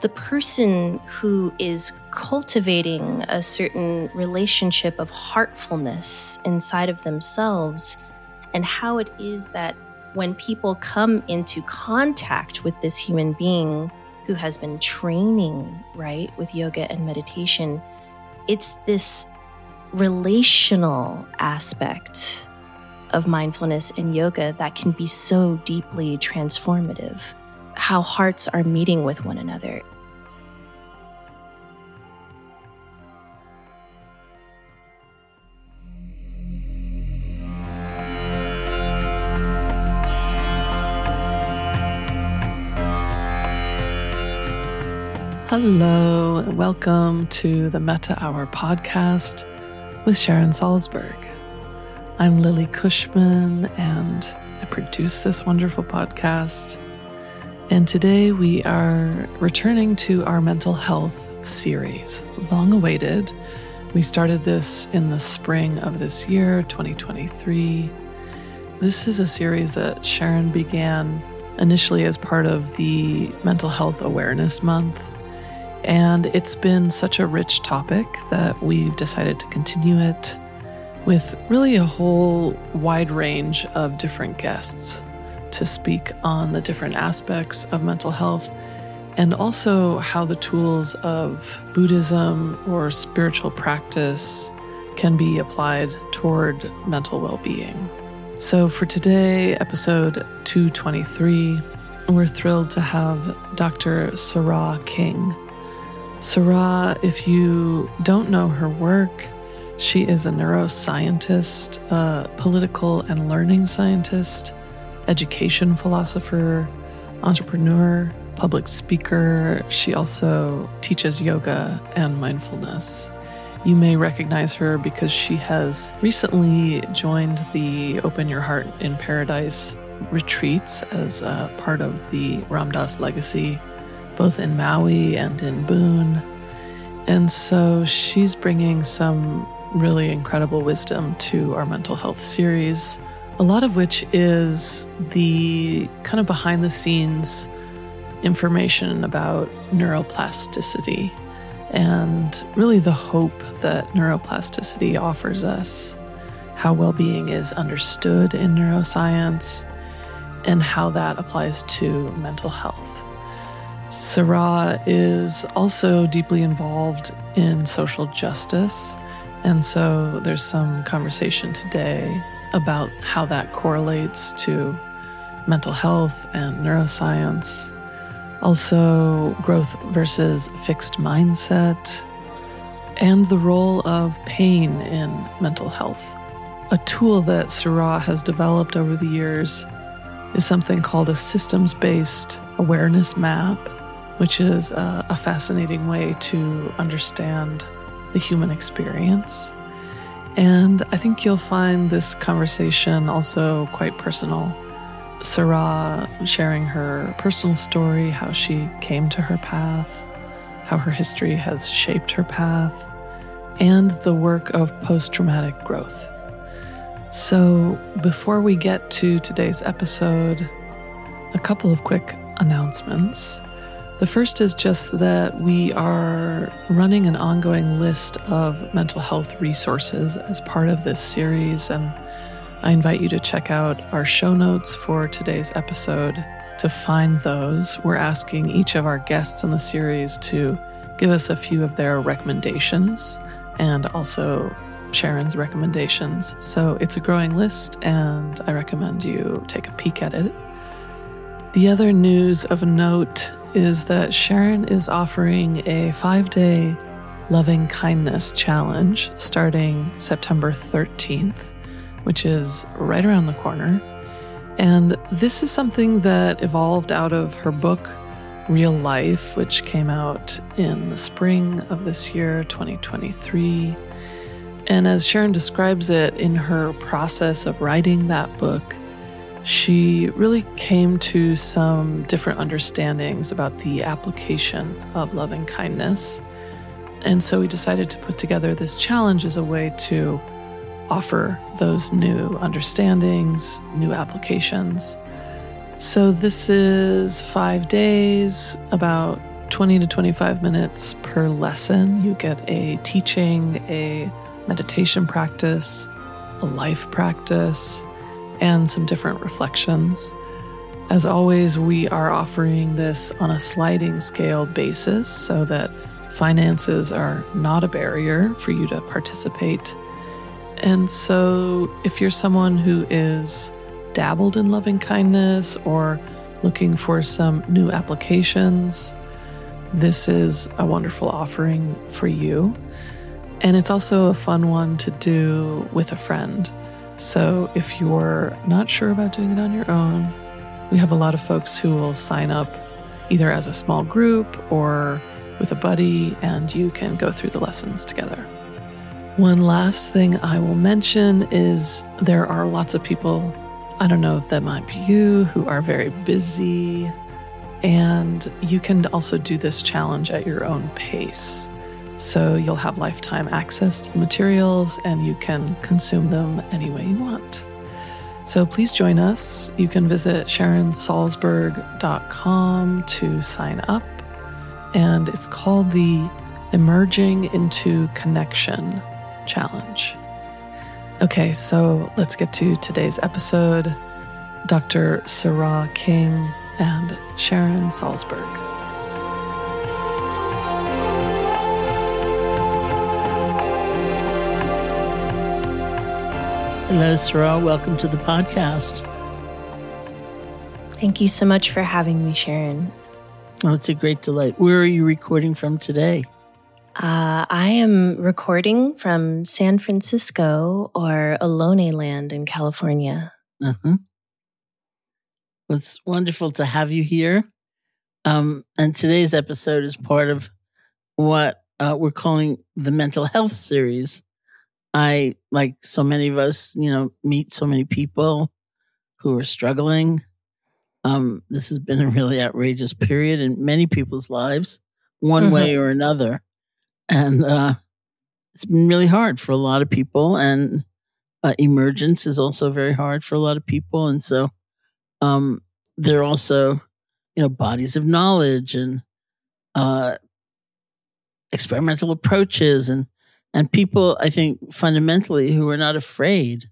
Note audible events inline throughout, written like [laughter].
the person who is cultivating a certain relationship of heartfulness inside of themselves, and how it is that when people come into contact with this human being who has been training, right, with yoga and meditation, it's this relational aspect of mindfulness and yoga that can be so deeply transformative. How hearts are meeting with one another. Hello, and welcome to the Metta Hour podcast with Sharon Salzberg. I'm Lily Cushman, and I produce this wonderful podcast. And today we are returning to our mental health series, long awaited. We started this in the spring of this year, 2023. This is a series that Sharon began initially as part of the Mental Health Awareness Month and it's been such a rich topic that we've decided to continue it with really a whole wide range of different guests to speak on the different aspects of mental health and also how the tools of Buddhism or spiritual practice can be applied toward mental well being. So, for today, episode 223, we're thrilled to have Dr. Sará King Sará, if you don't know her work, she is a neuroscientist, a political and learning scientist, education philosopher, entrepreneur, public speaker. She also teaches yoga and mindfulness. You may recognize her because she has recently joined the Open Your Heart in Paradise retreats as part of the Ram Dass Legacy both in Maui and in Boone. And so she's bringing some really incredible wisdom to our mental health series, a lot of which is the kind of behind the scenes information about neuroplasticity and really the hope that neuroplasticity offers us, how well being is understood in neuroscience, and how that applies to mental health. Sará is also deeply involved in social justice. And so there's some conversation today about how that correlates to mental health and neuroscience. Also, growth versus fixed mindset, and the role of pain in mental health. A tool that Sará has developed over the years is something called a systems based awareness map which is a, a fascinating way to understand the human experience. And I think you'll find this conversation also quite personal. Sará sharing her personal story, how she came to her path, how her history has shaped her path, and the work of post traumatic growth. So, before we get to today's episode, a couple of quick announcements. The first is just that we are running an ongoing list of mental health resources as part of this series, and I invite you to check out our show notes for today's episode to find those. We're asking each of our guests in the series to give us a few of their recommendations and also Sharon's recommendations. So it's a growing list, and I recommend you take a peek at it. The other news of note is that Sharon is offering a five day loving kindness challenge starting September 13th, which is right around the corner. And this is something that evolved out of her book, Real Life, which came out in the spring of this year, 2023. And as Sharon describes it in her process of writing that book, she really came to some different understandings about the application of loving kindness. And so we decided to put together this challenge as a way to offer those new understandings, new applications. So this is five days, about 20 to 25 minutes per lesson. You get a teaching, a meditation practice, a life practice, and some different reflections. As always, we are offering this on a sliding scale basis so that finances are not a barrier for you to participate. And so, if you're someone who is dabbled in loving kindness or looking for some new applications, this is a wonderful offering for you. And it's also a fun one to do with a friend. So, if you're not sure about doing it on your own, we have a lot of folks who will sign up either as a small group or with a buddy, and you can go through the lessons together. One last thing I will mention is there are lots of people, I don't know if that might be you, who are very busy, and you can also do this challenge at your own pace. So you'll have lifetime access to the materials and you can consume them any way you want. So please join us. You can visit SharonSalzberg.com to sign up. And it's called the Emerging into Connection Challenge. Okay, so let's get to today's episode. Dr. Sará King and Sharon Salzberg. Hello, Sará. Welcome to the podcast. Thank you so much for having me, Sharon. Oh, it's a great delight. Where are you recording from today? Uh, I am recording from San Francisco or Ohlone Land in California. Uh-huh. Well, it's wonderful to have you here. Um, and today's episode is part of what uh, we're calling the mental health series. I, like so many of us, you know, meet so many people who are struggling. Um, this has been a really outrageous period in many people's lives, one mm-hmm. way or another. And uh, it's been really hard for a lot of people. And uh, emergence is also very hard for a lot of people. And so um, there are also, you know, bodies of knowledge and uh, experimental approaches and and people i think fundamentally who are not afraid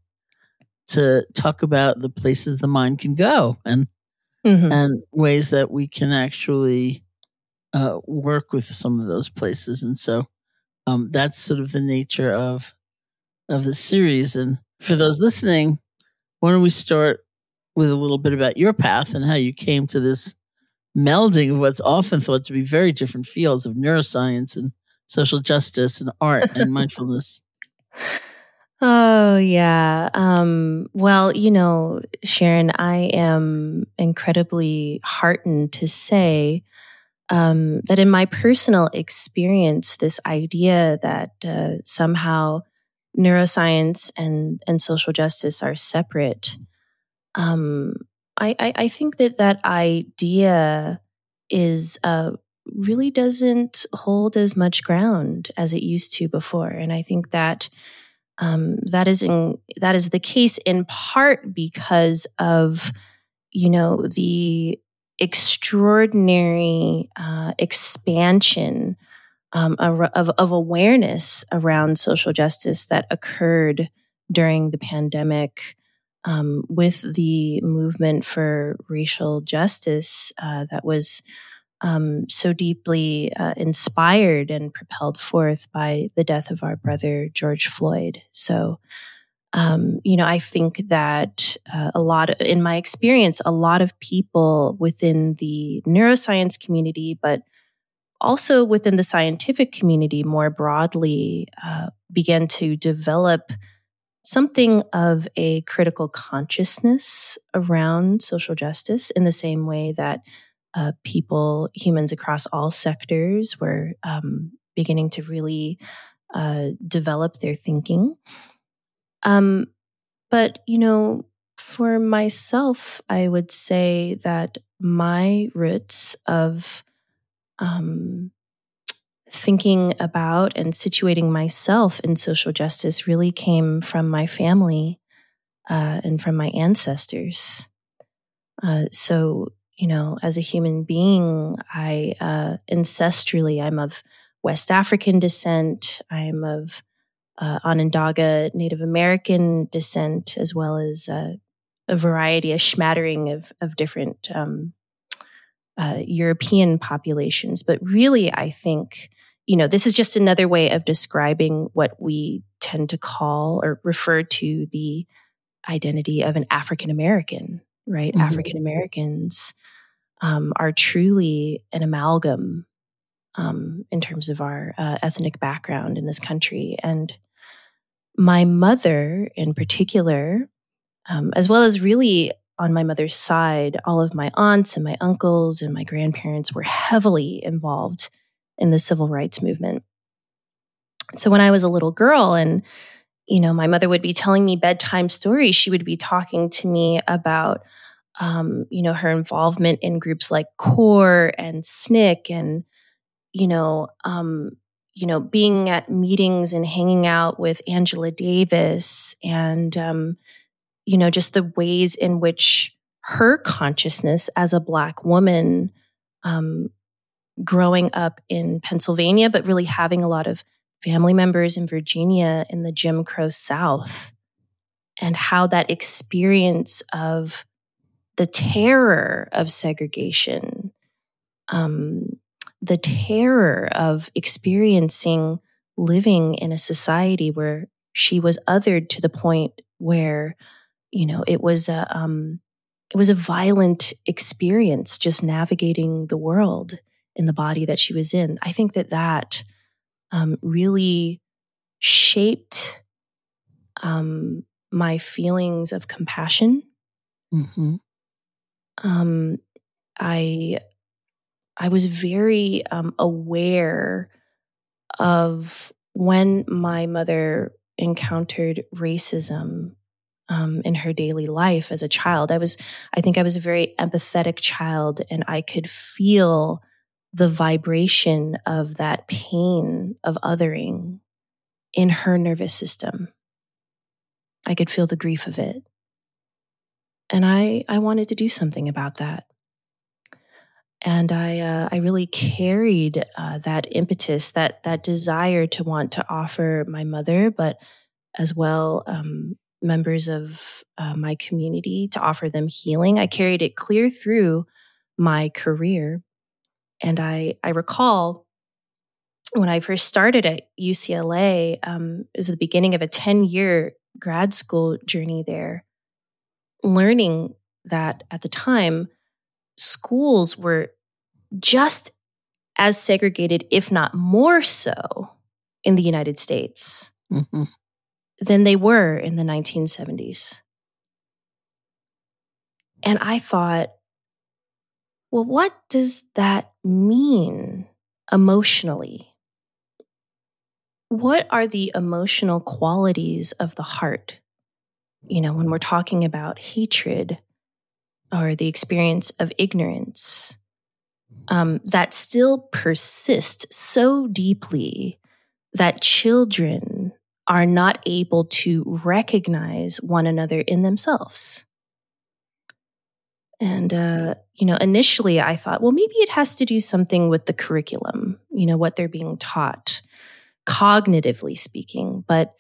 to talk about the places the mind can go and mm-hmm. and ways that we can actually uh, work with some of those places and so um, that's sort of the nature of of the series and for those listening why don't we start with a little bit about your path and how you came to this melding of what's often thought to be very different fields of neuroscience and social justice and art and [laughs] mindfulness? Oh, yeah. Um, well, you know, Sharon, I am incredibly heartened to say um, that in my personal experience, this idea that uh, somehow neuroscience and, and social justice are separate, um, I, I, I, think that that idea is uh, really doesn't hold as much ground as it used to before. And I think that um, that is in, that is the case in part because of you know the extraordinary uh, expansion um, of, of awareness around social justice that occurred during the pandemic. Um, with the movement for racial justice uh, that was um, so deeply uh, inspired and propelled forth by the death of our brother George Floyd. So, um, you know, I think that uh, a lot, of, in my experience, a lot of people within the neuroscience community, but also within the scientific community more broadly, uh, began to develop something of a critical consciousness around social justice in the same way that uh, people, humans across all sectors, were um, beginning to really uh, develop their thinking. Um, but, you know, for myself, I would say that my roots of um, thinking about and situating myself in social justice really came from my family uh, and from my ancestors. Uh, so, you know, as a human being, I uh, ancestrally, I'm of West African descent. I'm of uh, Onondaga Native American descent, as well as uh, a variety, a smattering of, of different um, uh, European populations. But really, I think, you know, this is just another way of describing what we tend to call or refer to the identity of an African American, right? Mm-hmm. African Americans um, are truly an amalgam um, in terms of our uh, ethnic background in this country. And my mother, in particular, um, as well as really on my mother's side, all of my aunts and my uncles and my grandparents were heavily involved in the civil rights movement. So when I was a little girl and you know, my mother would be telling me bedtime stories. She would be talking to me about, um, you know, her involvement in groups like CORE and SNCC and, you know, um, you know, being at meetings and hanging out with Angela Davis and, um, you know, just the ways in which her consciousness as a Black woman, um, growing up in Pennsylvania, but really having a lot of family members in Virginia in the Jim Crow South, and how that experience of the terror of segregation, um, the terror of experiencing living in a society where she was othered to the point where you know it was a um, it was a violent experience just navigating the world in the body that she was in i think that that um, really shaped um, my feelings of compassion mm-hmm. Um, i i was very um, aware of when my mother encountered racism um, in her daily life as a child. I was, I think I was a very empathetic child and I could feel the vibration of that pain of othering in her nervous system. I could feel the grief of it. And I, I wanted to do something about that. And I, uh, I really carried uh, that impetus, that, that desire to want to offer my mother, but as well um, members of uh, my community to offer them healing. I carried it clear through my career. And I, I recall when I first started at UCLA, um, it was the beginning of a 10 year grad school journey there, learning that at the time, schools were just as segregated, if not more so, in the United States. Mm-hmm than they were in the 1970s. And I thought, well, what does that mean emotionally? What are the emotional qualities of the heart? You know, when we're talking about hatred or the experience of ignorance um, that still persists so deeply that children are not able to recognize one another in themselves. And, uh, you know, initially I thought, well, maybe it has to do something with the curriculum, you know, what they're being taught, cognitively speaking. But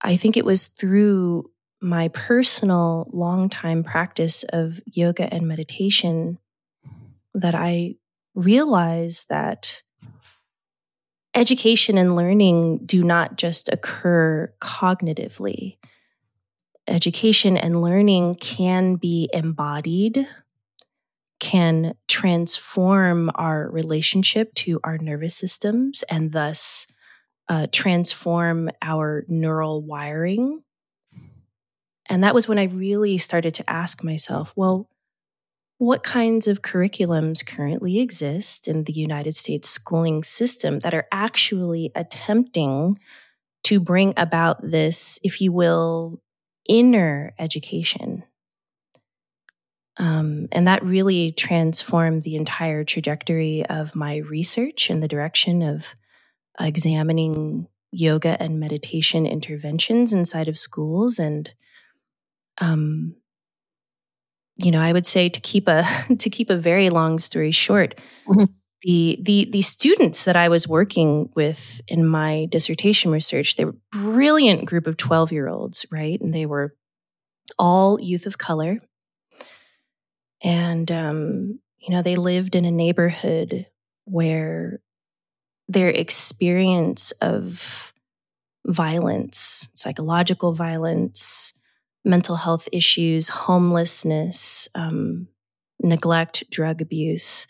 I think it was through my personal long-time practice of yoga and meditation that I realized that education and learning do not just occur cognitively. Education and learning can be embodied, can transform our relationship to our nervous systems and thus uh, transform our neural wiring. And that was when I really started to ask myself, well, what kinds of curriculums currently exist in the United States schooling system that are actually attempting to bring about this, if you will, inner education. Um, and that really transformed the entire trajectory of my research in the direction of examining yoga and meditation interventions inside of schools and um, you know, I would say to keep a [laughs] to keep a very long story short, mm-hmm. the the the students that I was working with in my dissertation research, they were a brilliant group of 12 year olds, right? And they were all youth of color. And um, you know, they lived in a neighborhood where their experience of violence, psychological violence, mental health issues, homelessness, um, neglect, drug abuse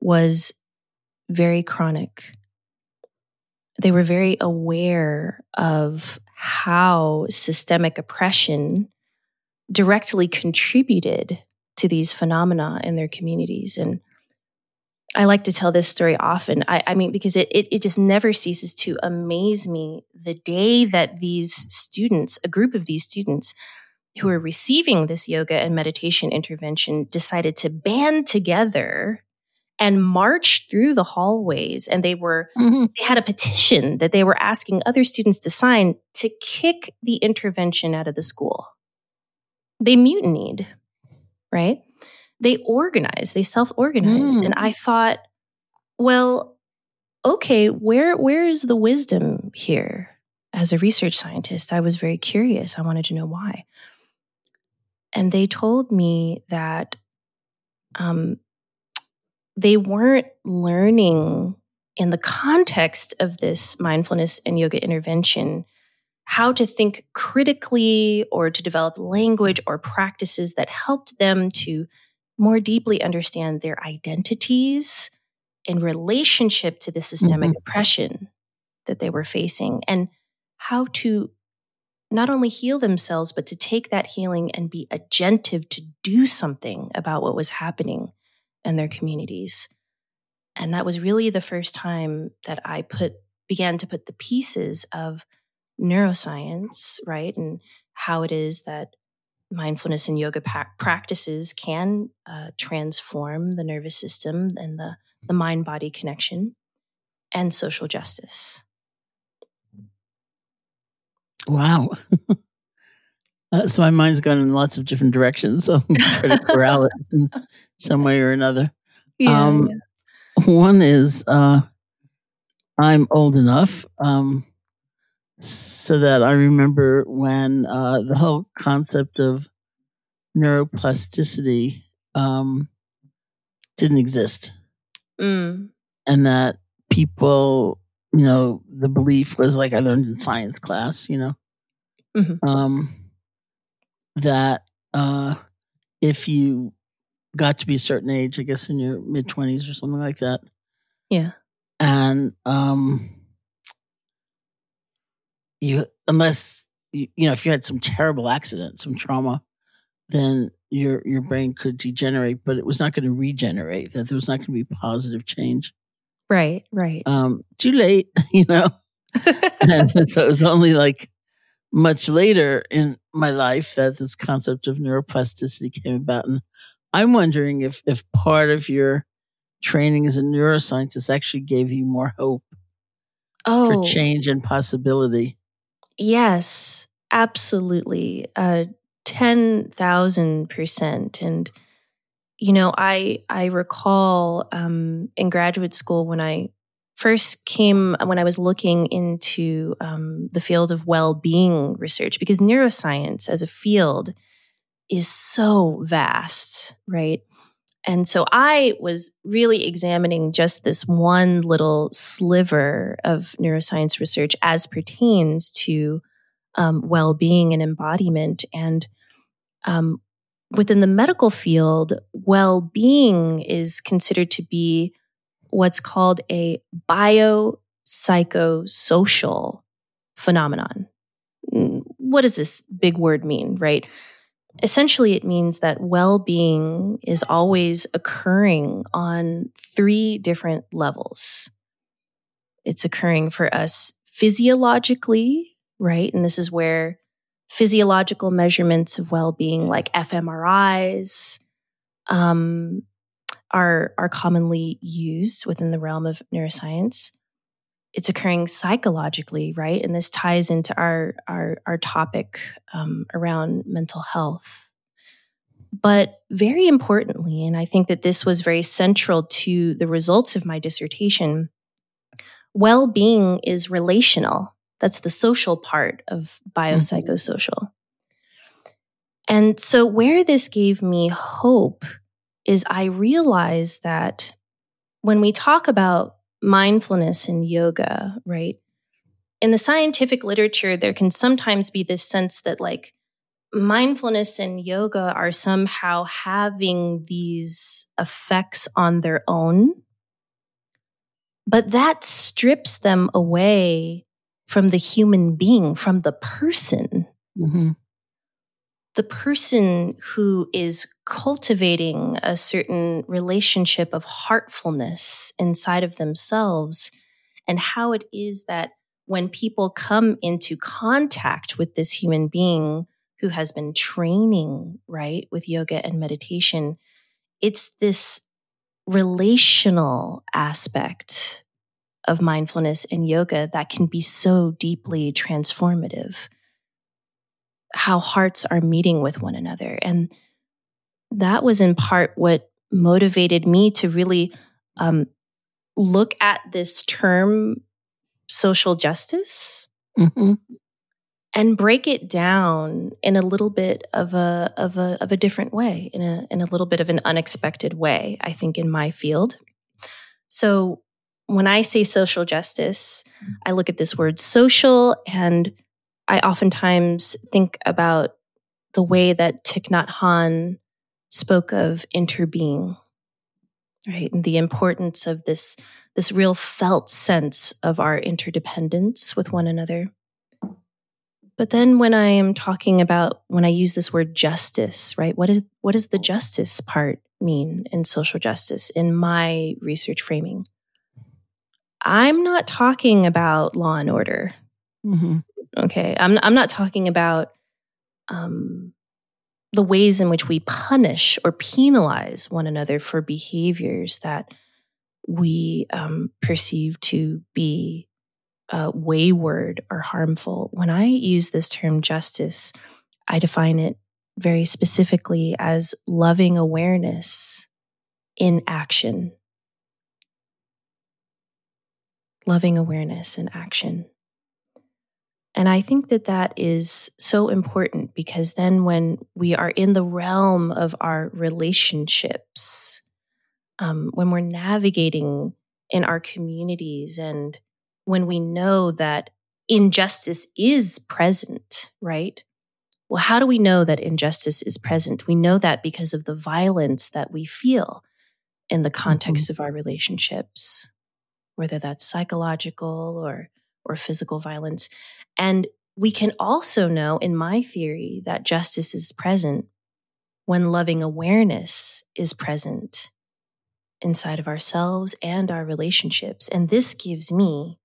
was very chronic. They were very aware of how systemic oppression directly contributed to these phenomena in their communities. And I like to tell this story often. I, I mean, because it, it, it just never ceases to amaze me the day that these students, a group of these students who are receiving this yoga and meditation intervention, decided to band together and march through the hallways and they were mm-hmm. they had a petition that they were asking other students to sign to kick the intervention out of the school they mutinied right they organized, they self-organized. Mm. And I thought, well, okay, where where is the wisdom here? As a research scientist, I was very curious. I wanted to know why. And they told me that um, they weren't learning in the context of this mindfulness and yoga intervention how to think critically or to develop language or practices that helped them to more deeply understand their identities in relationship to the systemic mm-hmm. oppression that they were facing and how to not only heal themselves, but to take that healing and be agentive to do something about what was happening in their communities. And that was really the first time that I put began to put the pieces of neuroscience, right? And how it is that mindfulness and yoga practices can uh, transform the nervous system and the, the mind body connection and social justice. Wow. [laughs] uh, so my mind's gone in lots of different directions. So I'm [laughs] trying to corral it in some way or another. Yeah, um, yeah. One is uh, I'm old enough um, so that I remember when uh, the whole concept of neuroplasticity um, didn't exist. Mm. And that people, you know, the belief was like I learned in science class, you know, mm-hmm. um, that uh, if you got to be a certain age, I guess in your mid 20s or something like that. Yeah. And um, you unless you, you know if you had some terrible accident, some trauma, then your your brain could degenerate, but it was not going to regenerate. That there was not going to be positive change. Right, right. Um, too late, [laughs] you know. [laughs] and so it was only like much later in my life that this concept of neuroplasticity came about, and I'm wondering if if part of your training as a neuroscientist actually gave you more hope oh. for change and possibility. Yes, absolutely. Uh, 10,000%. And, you know, I, I recall um, in graduate school when I first came, when I was looking into um, the field of well being research, because neuroscience as a field is so vast, right? And so I was really examining just this one little sliver of neuroscience research as pertains to um, well being and embodiment. And um, within the medical field, well being is considered to be what's called a biopsychosocial phenomenon. Mm, what does this big word mean, right? Essentially, it means that well being is always occurring on three different levels. It's occurring for us physiologically, right? And this is where physiological measurements of well-being like fMRIs um, are are commonly used within the realm of neuroscience. It's occurring psychologically, right? And this ties into our our our topic um, around mental health. But very importantly, and I think that this was very central to the results of my dissertation, well being is relational. That's the social part of biopsychosocial. Mm-hmm. And so, where this gave me hope is I realized that when we talk about mindfulness and yoga, right? In the scientific literature, there can sometimes be this sense that, like, mindfulness and yoga are somehow having these effects on their own. But that strips them away from the human being, from the person. Mm-hmm. The person who is cultivating a certain relationship of heartfulness inside of themselves, and how it is that when people come into contact with this human being, who has been training, right, with yoga and meditation, it's this relational aspect of mindfulness and yoga that can be so deeply transformative. How hearts are meeting with one another. And that was in part what motivated me to really um, look at this term social justice mm-hmm and break it down in a little bit of a of a of a different way in a in a little bit of an unexpected way i think in my field so when i say social justice i look at this word social and i oftentimes think about the way that Thich Nhat Hanh spoke of interbeing right and the importance of this this real felt sense of our interdependence with one another but then when I am talking about when I use this word justice, right? What is what does the justice part mean in social justice in my research framing? I'm not talking about law and order. Mm-hmm. Okay, I'm I'm not talking about um, the ways in which we punish or penalize one another for behaviors that we um, perceive to be uh, wayward or harmful. When I use this term justice, I define it very specifically as loving awareness in action. Loving awareness and action. And I think that that is so important because then when we are in the realm of our relationships, um, when we're navigating in our communities and when we know that injustice is present, right? Well, how do we know that injustice is present? We know that because of the violence that we feel in the context mm-hmm. of our relationships, whether that's psychological or or physical violence. And we can also know in my theory that justice is present when loving awareness is present inside of ourselves and our relationships. And this gives me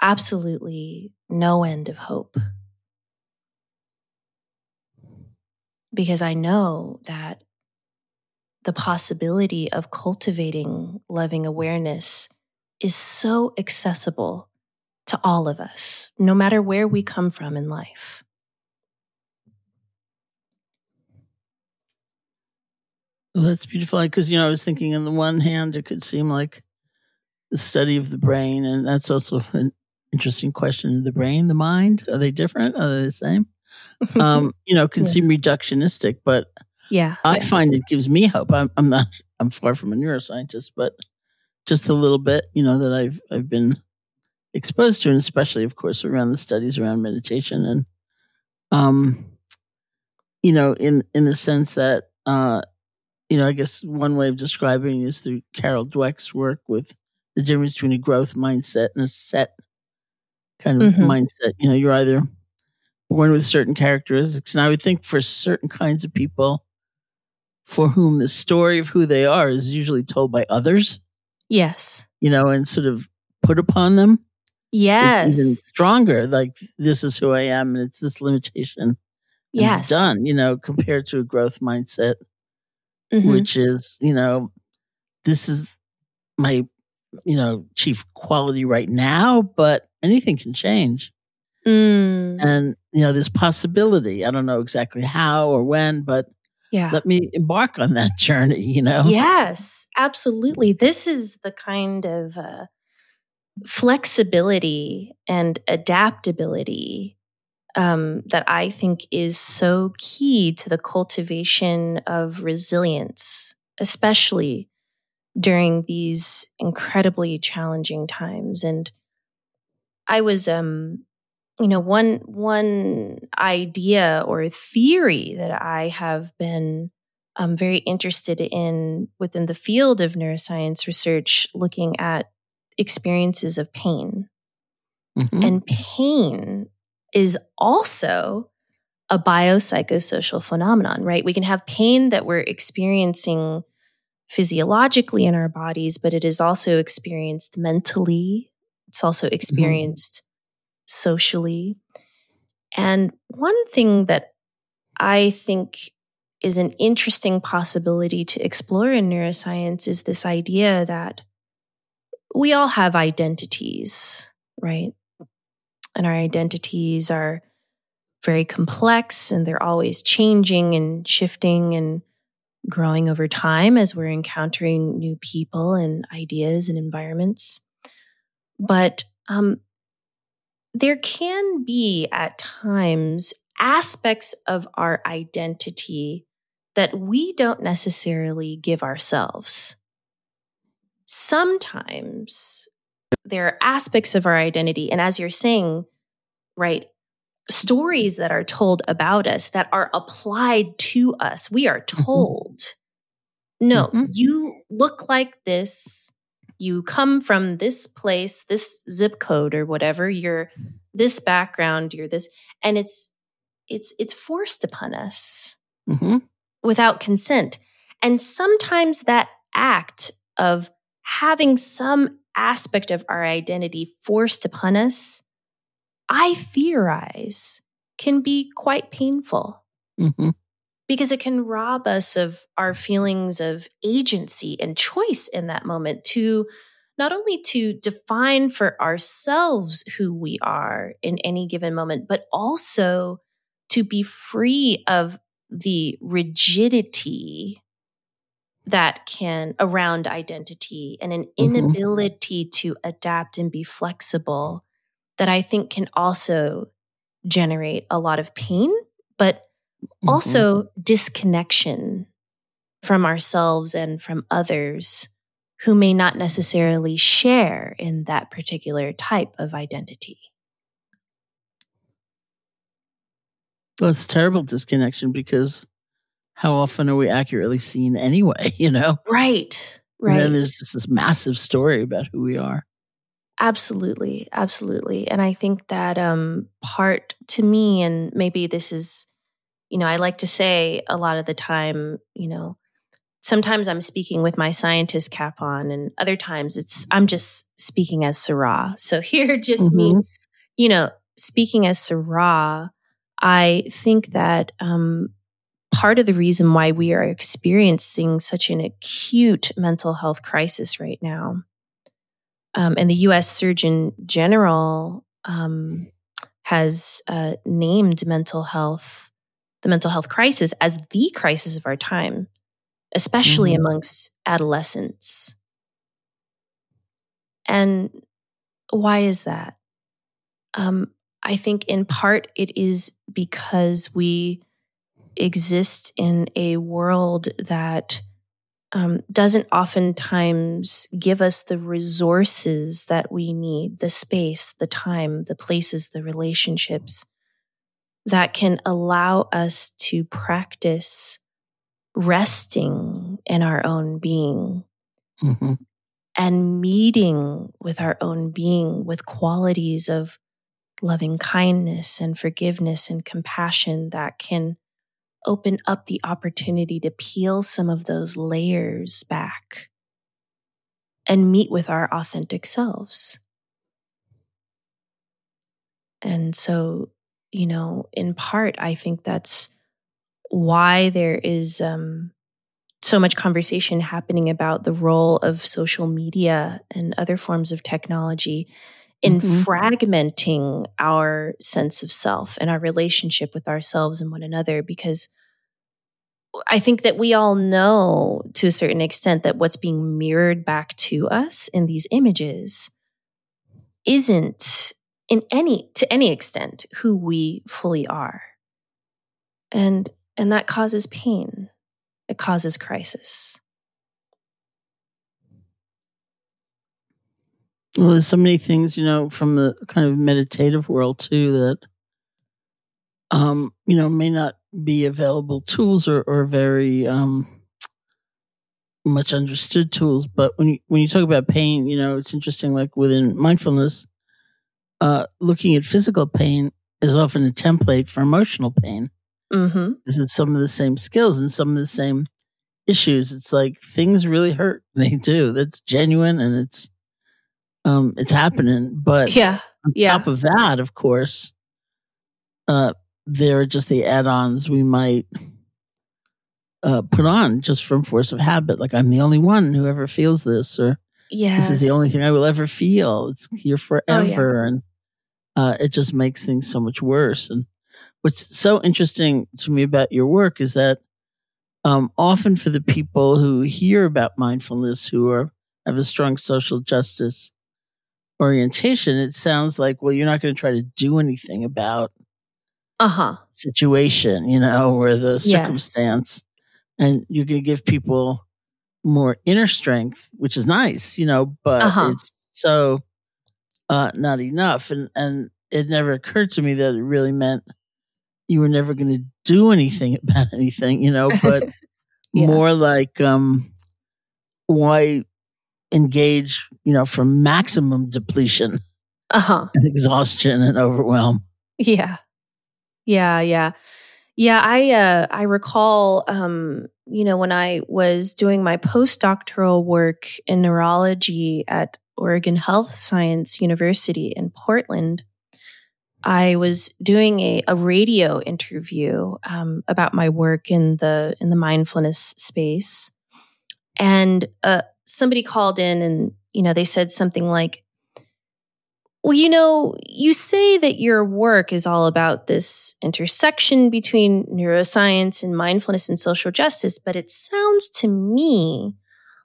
absolutely no end of hope. Because I know that the possibility of cultivating loving awareness is so accessible to all of us, no matter where we come from in life. Well, that's beautiful. Because, you know, I was thinking on the one hand, it could seem like the study of the brain, and that's also an interesting question. The brain, the mind, are they different? Are they the same? [laughs] Um, you know, can yeah. seem reductionistic, but yeah, I yeah. find it gives me hope. I'm, I'm not, I'm far from a neuroscientist, but just a little bit, you know, that I've, I've been exposed to, and especially, of course, around the studies around meditation and, um, you know, in, in the sense that, uh, you know, I guess one way of describing is through Carol Dweck's work with the difference between a growth mindset and a set kind of mm-hmm. mindset. You know, you're either born with certain characteristics. And I would think for certain kinds of people for whom the story of who they are is usually told by others. Yes. You know, and sort of put upon them. Yes. It's even stronger. Like, this is who I am and it's this limitation. yes. Done, you know, compared to a growth mindset, mm-hmm. which is, you know, this is my you know, chief quality right now, but anything can change. Mm. And, you know, there's possibility. I don't know exactly how or when, but Yeah. Let me embark on that journey, you know? Yes, absolutely. This is the kind of uh, flexibility and adaptability um, that I think is so key to the cultivation of resilience, especially during these incredibly challenging times. And I was, um, you know, one one idea or theory that I have been um, very interested in within the field of neuroscience research, looking at experiences of pain. Mm-hmm. And pain is also a biopsychosocial phenomenon, right? We can have pain that we're experiencing physiologically in our bodies, but it is also experienced mentally. It's also mm-hmm. experienced. Socially. And one thing that I think is an interesting possibility to explore in neuroscience is this idea that we all have identities, right? And our identities are very complex and they're always changing and shifting and growing over time as we're encountering new people and ideas and environments. But um, there can be at times aspects of our identity that we don't necessarily give ourselves. Sometimes there are aspects of our identity, and as you're saying, right, stories that are told about us that are applied to us. We are mm-hmm. told, mm-hmm. no, mm-hmm. you look like this. You come from this place, this zip code or whatever. You're this background. You're this, and it's it's it's forced upon us mm-hmm. without consent. And sometimes that act of having some aspect of our identity forced upon us I theorize can be quite painful mm-hmm. Because it can rob us of our feelings of agency and choice in that moment to not only to define for ourselves who we are in any given moment, but also to be free of the rigidity that can around identity and an mm-hmm. inability mm-hmm. to adapt and be flexible that I think can also generate a lot of pain, but mm-hmm. also disconnection from ourselves and from others who may not necessarily share in that particular type of identity. Well, it's terrible disconnection because how often are we accurately seen anyway, [laughs] you know? Right. Right. And then there's just this massive story about who we are. Absolutely, absolutely. And I think that um part to me and maybe this is you know, I like to say a lot of the time, you know, sometimes I'm speaking with my scientist cap on and other times it's I'm just speaking as Sará. So [laughs] here just mm-hmm. me, you know, speaking as Sará, I think that um part of the reason why we are experiencing such an acute mental health crisis right now um, and the U.S. Surgeon General um, has uh, named mental health, the mental health crisis, as the crisis of our time, especially mm-hmm. amongst adolescents. And why is that? Um, I think in part it is because we exist in a world that um, doesn't oftentimes give us the resources that we need the space, the time, the places, the relationships that can allow us to practice resting in our own being mm-hmm. and meeting with our own being with qualities of loving kindness and forgiveness and compassion that can open up the opportunity to peel some of those layers back and meet with our authentic selves. And so, you know, in part, I think that's why there is um, so much conversation happening about the role of social media and other forms of technology in mm-hmm. fragmenting our sense of self and our relationship with ourselves and one another because I think that we all know to a certain extent that what's being mirrored back to us in these images isn't in any to any extent who we fully are. And and that causes pain. It causes crisis. Well, there's so many things, you know, from the kind of meditative world too that um, you know, may not be available tools or, or very um, much understood tools. But when you when you talk about pain, you know, it's interesting. Like within mindfulness, uh, looking at physical pain is often a template for emotional pain. Mm-hmm. Because it's some of the same skills and some of the same issues. It's like things really hurt. [laughs] They do. That's genuine and it's um it's happening. But Yeah. on Yeah. top of that, of course, uh, there are just the add-ons we might uh, put on just from force of habit. Like I'm the only one who ever feels this, or Yes. this is the only thing I will ever feel. It's here Oh, forever, and uh, it just makes things so much worse. And what's so interesting to me about your work is that um, often for the people who hear about mindfulness, who are have a strong social justice orientation, it sounds like, well, you're not going to try to do anything about Uh-huh. situation, you know, or the Yes. circumstance, and you're going to give people more inner strength, which is nice, you know, but Uh-huh. it's so uh, not enough. And and it never occurred to me that it really meant you were never going to do anything [laughs] about anything, you know, but [laughs] Yeah. more like um, why engage, you know, for maximum depletion Uh-huh. [laughs] and exhaustion and overwhelm. Yeah. Yeah, yeah. Yeah, I uh I recall um you know when I was doing my postdoctoral work in neurology at Oregon Health Science University in Portland, I was doing a, a radio interview um, about my work in the in the mindfulness space, and uh, somebody called in and you know they said something like, well, you know, you say that your work is all about this intersection between neuroscience and mindfulness and social justice, but it sounds to me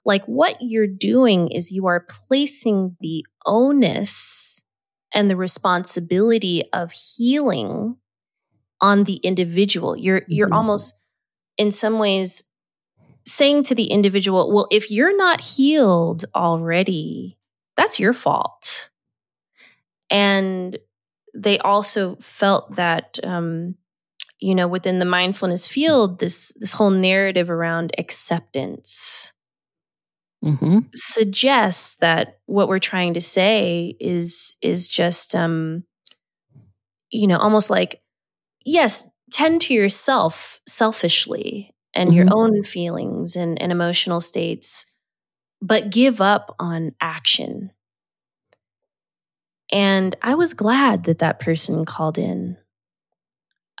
like what you're doing is you are placing the onus and the responsibility of healing on the individual. You're you're Mhm. almost in some ways saying to the individual, well, if you're not healed already, that's your fault and they also felt that um, you know within the mindfulness field this this whole narrative around acceptance hmm suggests that what we're trying to say is is just um you know almost like yes tend to yourself selfishly and your Mhm. own feelings and, and emotional states but give up on action and I was glad that that person called in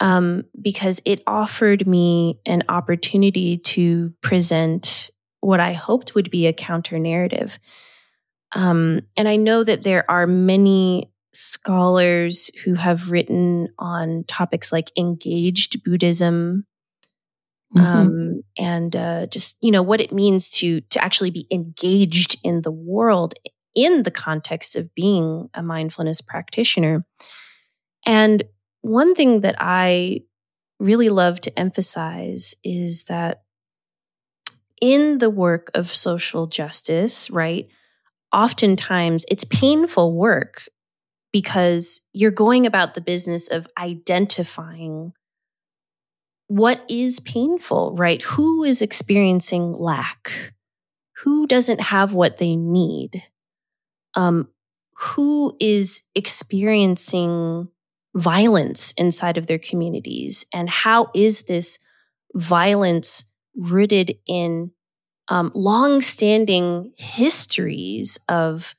um, because it offered me an opportunity to present what I hoped would be a counter narrative. Um, and I know that there are many scholars who have written on topics like engaged Buddhism. Mhm. Um, and uh, just you know what it means to to actually be engaged in the world in the context of being a mindfulness practitioner. And one thing that I really love to emphasize is that in the work of social justice, right, oftentimes it's painful work because you're going about the business of identifying what is painful, right? Who is experiencing lack? Who doesn't have what they need? um, who is experiencing violence inside of their communities and how is this violence rooted in um, long-standing histories of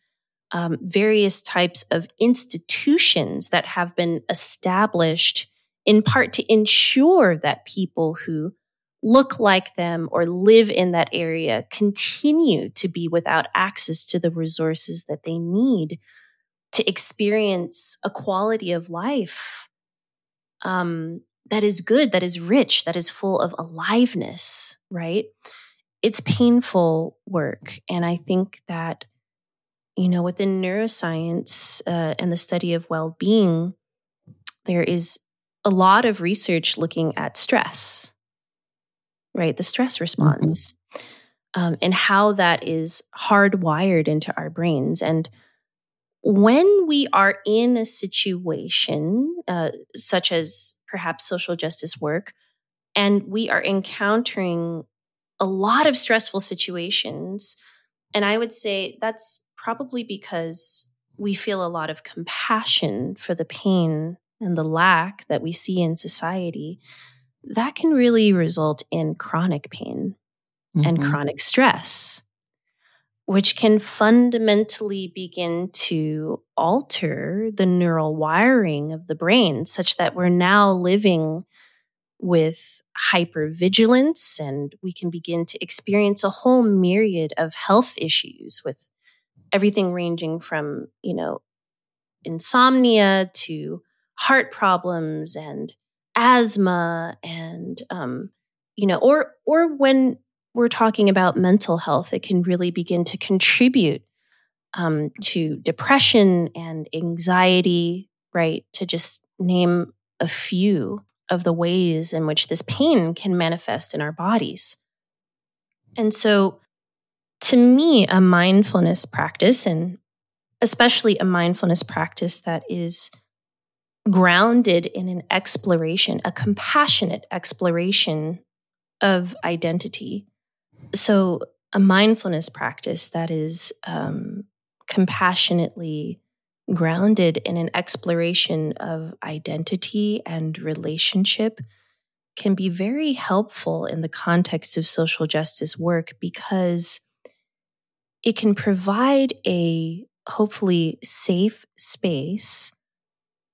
um, various types of institutions that have been established in part to ensure that people who look like them or live in that area continue to be without access to the resources that they need to experience a quality of life um, that is good, that is rich, that is full of aliveness, right? It's painful work. And I think that, you know, within neuroscience uh, and the study of well being, there is a lot of research looking at stress, right? The stress mm-hmm. response mm-hmm. um, and how that is hardwired into our brains. And when we are in a situation uh, such as perhaps social justice work, and we are encountering a lot of stressful situations, and I would say that's probably because we feel a lot of compassion for the pain and the lack that we see in society, that can really result in chronic pain mm-hmm. and chronic stress which can fundamentally begin to alter the neural wiring of the brain, such that we're now living with hypervigilance and we can begin to experience a whole myriad of health issues with everything ranging from, you know, insomnia to heart problems and asthma and um, you know or or when we're talking about mental health, it can really begin to contribute um, to depression and anxiety, right? To just name a few of the ways in which this pain can manifest in our bodies. And so, to me, a mindfulness practice, and especially a mindfulness practice that is grounded in an exploration, a compassionate exploration of identity, so a mindfulness practice that is um, compassionately grounded in an exploration of identity and relationship can be very helpful in the context of social justice work because it can provide a hopefully safe space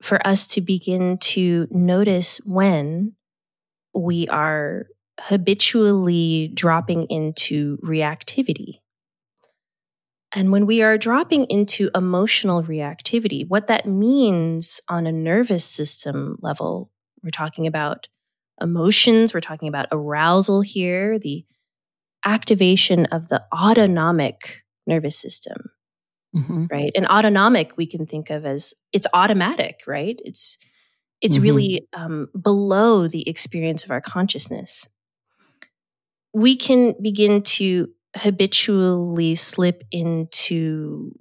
for us to begin to notice when we are habitually dropping into reactivity. And when we are dropping into emotional reactivity, what that means on a nervous system level, we're talking about emotions, we're talking about arousal here, the activation of the autonomic nervous system, mm-hmm. right? And autonomic we can think of as it's automatic, right? It's it's mm-hmm. really um, below the experience of our consciousness we can begin to habitually slip into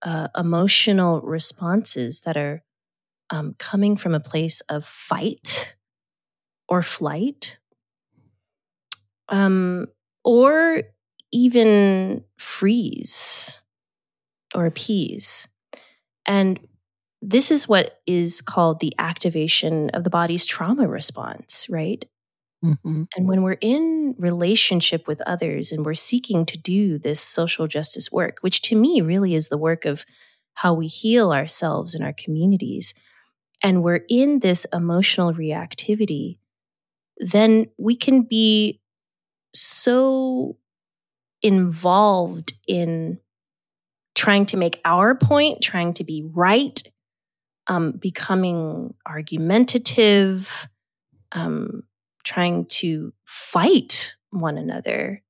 uh, emotional responses that are um, coming from a place of fight or flight, um, or even freeze or appease. And this is what is called the activation of the body's trauma response, right? Mm-hmm. And when we're in relationship with others and we're seeking to do this social justice work, which to me really is the work of how we heal ourselves and our communities, and we're in this emotional reactivity, then we can be so involved in trying to make our point, trying to be right, um, becoming argumentative, um, trying to fight one another,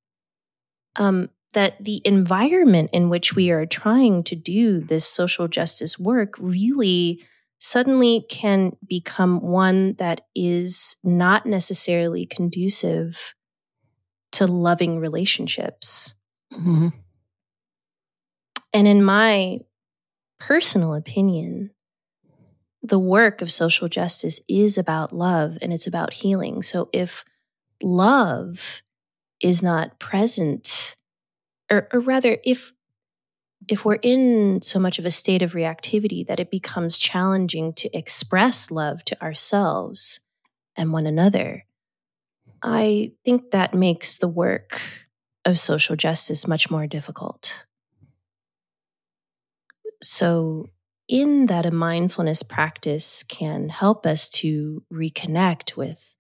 um, that the environment in which we are trying to do this social justice work really suddenly can become one that is not necessarily conducive to loving relationships. Mm-hmm. And in my personal opinion, the work of social justice is about love and it's about healing. So if love is not present, or, or rather, if if we're in so much of a state of reactivity that it becomes challenging to express love to ourselves and one another, I think that makes the work of social justice much more difficult. So, in that a mindfulness practice can help us to reconnect with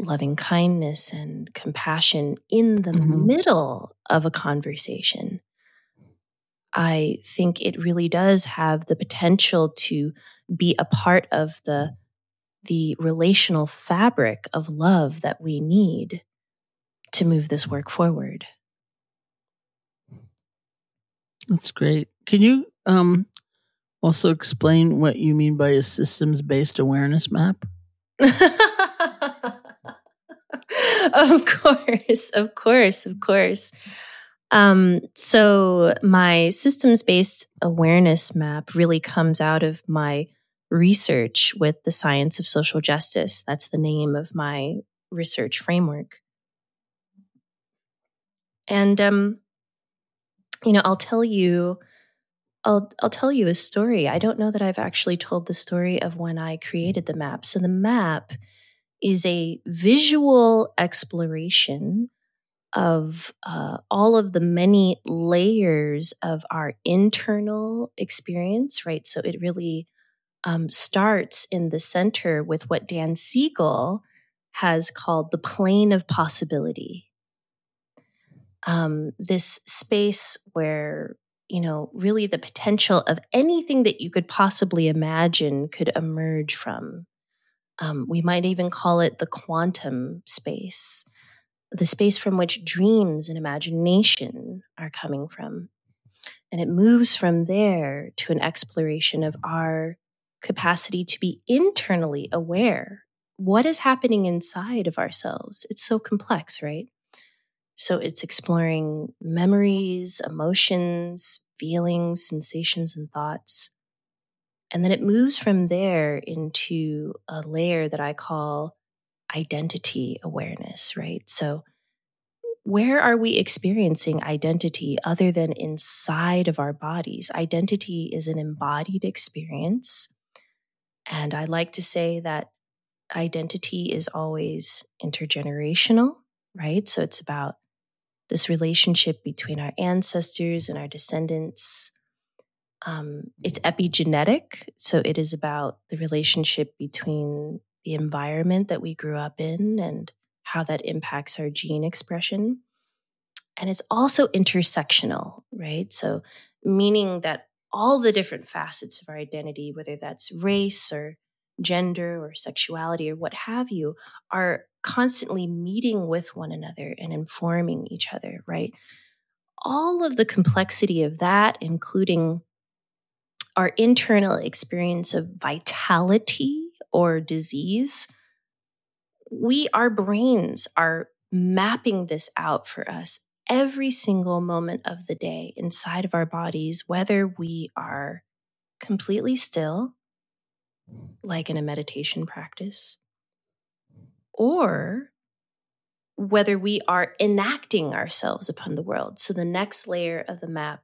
loving kindness and compassion in the mm-hmm. middle of a conversation. I think it really does have the potential to be a part of the the relational fabric of love that we need to move this work forward. That's great. Can you um, also explain what you mean by a systems based awareness map? [laughs] of course, of course, of course. Um, so, my systems based awareness map really comes out of my research with the science of social justice. That's the name of my research framework. And, um, you know, I'll tell you. I'll, I'll tell you a story. I don't know that I've actually told the story of when I created the map. So, the map is a visual exploration of uh, all of the many layers of our internal experience, right? So it really um, starts in the center with what Dan Siegel has called the plane of possibility. Um, this space where, you know, really the potential of anything that you could possibly imagine could emerge from. Um, we might even call it the quantum space, the space from which dreams and imagination are coming from. And it moves from there to an exploration of our capacity to be internally aware. What is happening inside of ourselves? It's so complex, right? So it's exploring memories, emotions, feelings, sensations, and thoughts. And then it moves from there into a layer that I call identity awareness, right? So, where are we experiencing identity other than inside of our bodies? Identity is an embodied experience. And I like to say that identity is always intergenerational, right? So it's about this relationship between our ancestors and our descendants. Um, it's epigenetic. So it is about the relationship between the environment that we grew up in and how that impacts our gene expression. And it's also intersectional, right? So, meaning that all the different facets of our identity, whether that's race or gender or sexuality or what have you, are constantly meeting with one another and informing each other, right? All of the complexity of that, including our internal experience of vitality or disease, we, our brains are mapping this out for us every single moment of the day inside of our bodies, whether we are completely still, like in a meditation practice, or whether we are enacting ourselves upon the world. So the next layer of the map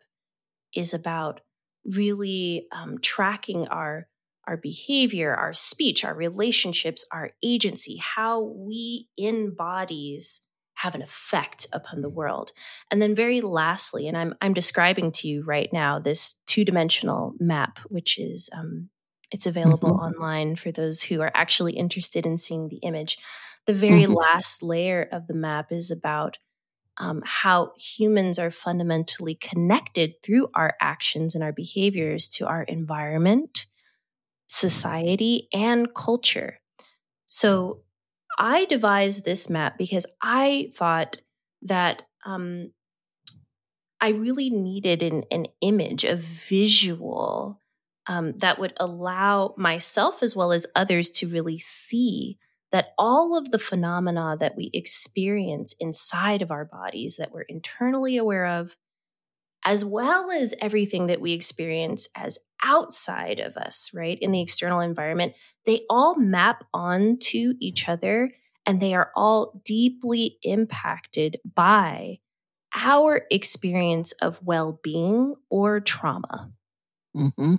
is about really um, tracking our our behavior, our speech, our relationships, our agency, how we in bodies have an effect upon the world. And then very lastly, and I'm I'm describing to you right now this two-dimensional map, which is um, it's available mm-hmm. online for those who are actually interested in seeing the image. The very mm-hmm. last layer of the map is about um, how humans are fundamentally connected through our actions and our behaviors to our environment, society, and culture. So I devised this map because I thought that um, I really needed an, an image, a visual um, that would allow myself as well as others to really see that all of the phenomena that we experience inside of our bodies that we're internally aware of, as well as everything that we experience as outside of us, right, in the external environment, they all map onto each other and they are all deeply impacted by our experience of well being or trauma. Mm-hmm.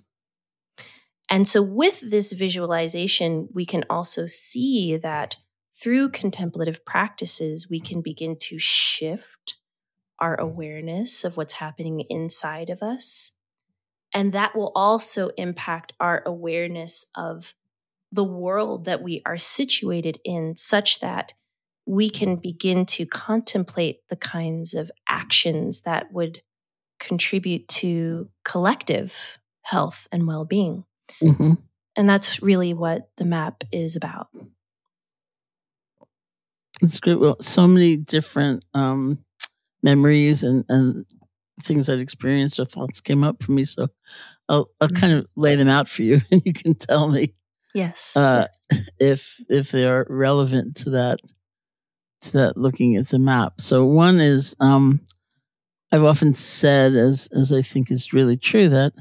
And so, with this visualization, we can also see that through contemplative practices, we can begin to shift our awareness of what's happening inside of us. And that will also impact our awareness of the world that we are situated in, such that we can begin to contemplate the kinds of actions that would contribute to collective health and well being. Mm-hmm. And that's really what the map is about. That's great. Well, so many different um, memories and, and things I'd experienced or thoughts came up for me. So I'll, I'll mm-hmm. kind of lay them out for you [laughs] and you can tell me. Yes. Uh, if, if they are relevant to that, to that looking at the map. So one is, um, I've often said, as, as I think is really true, that,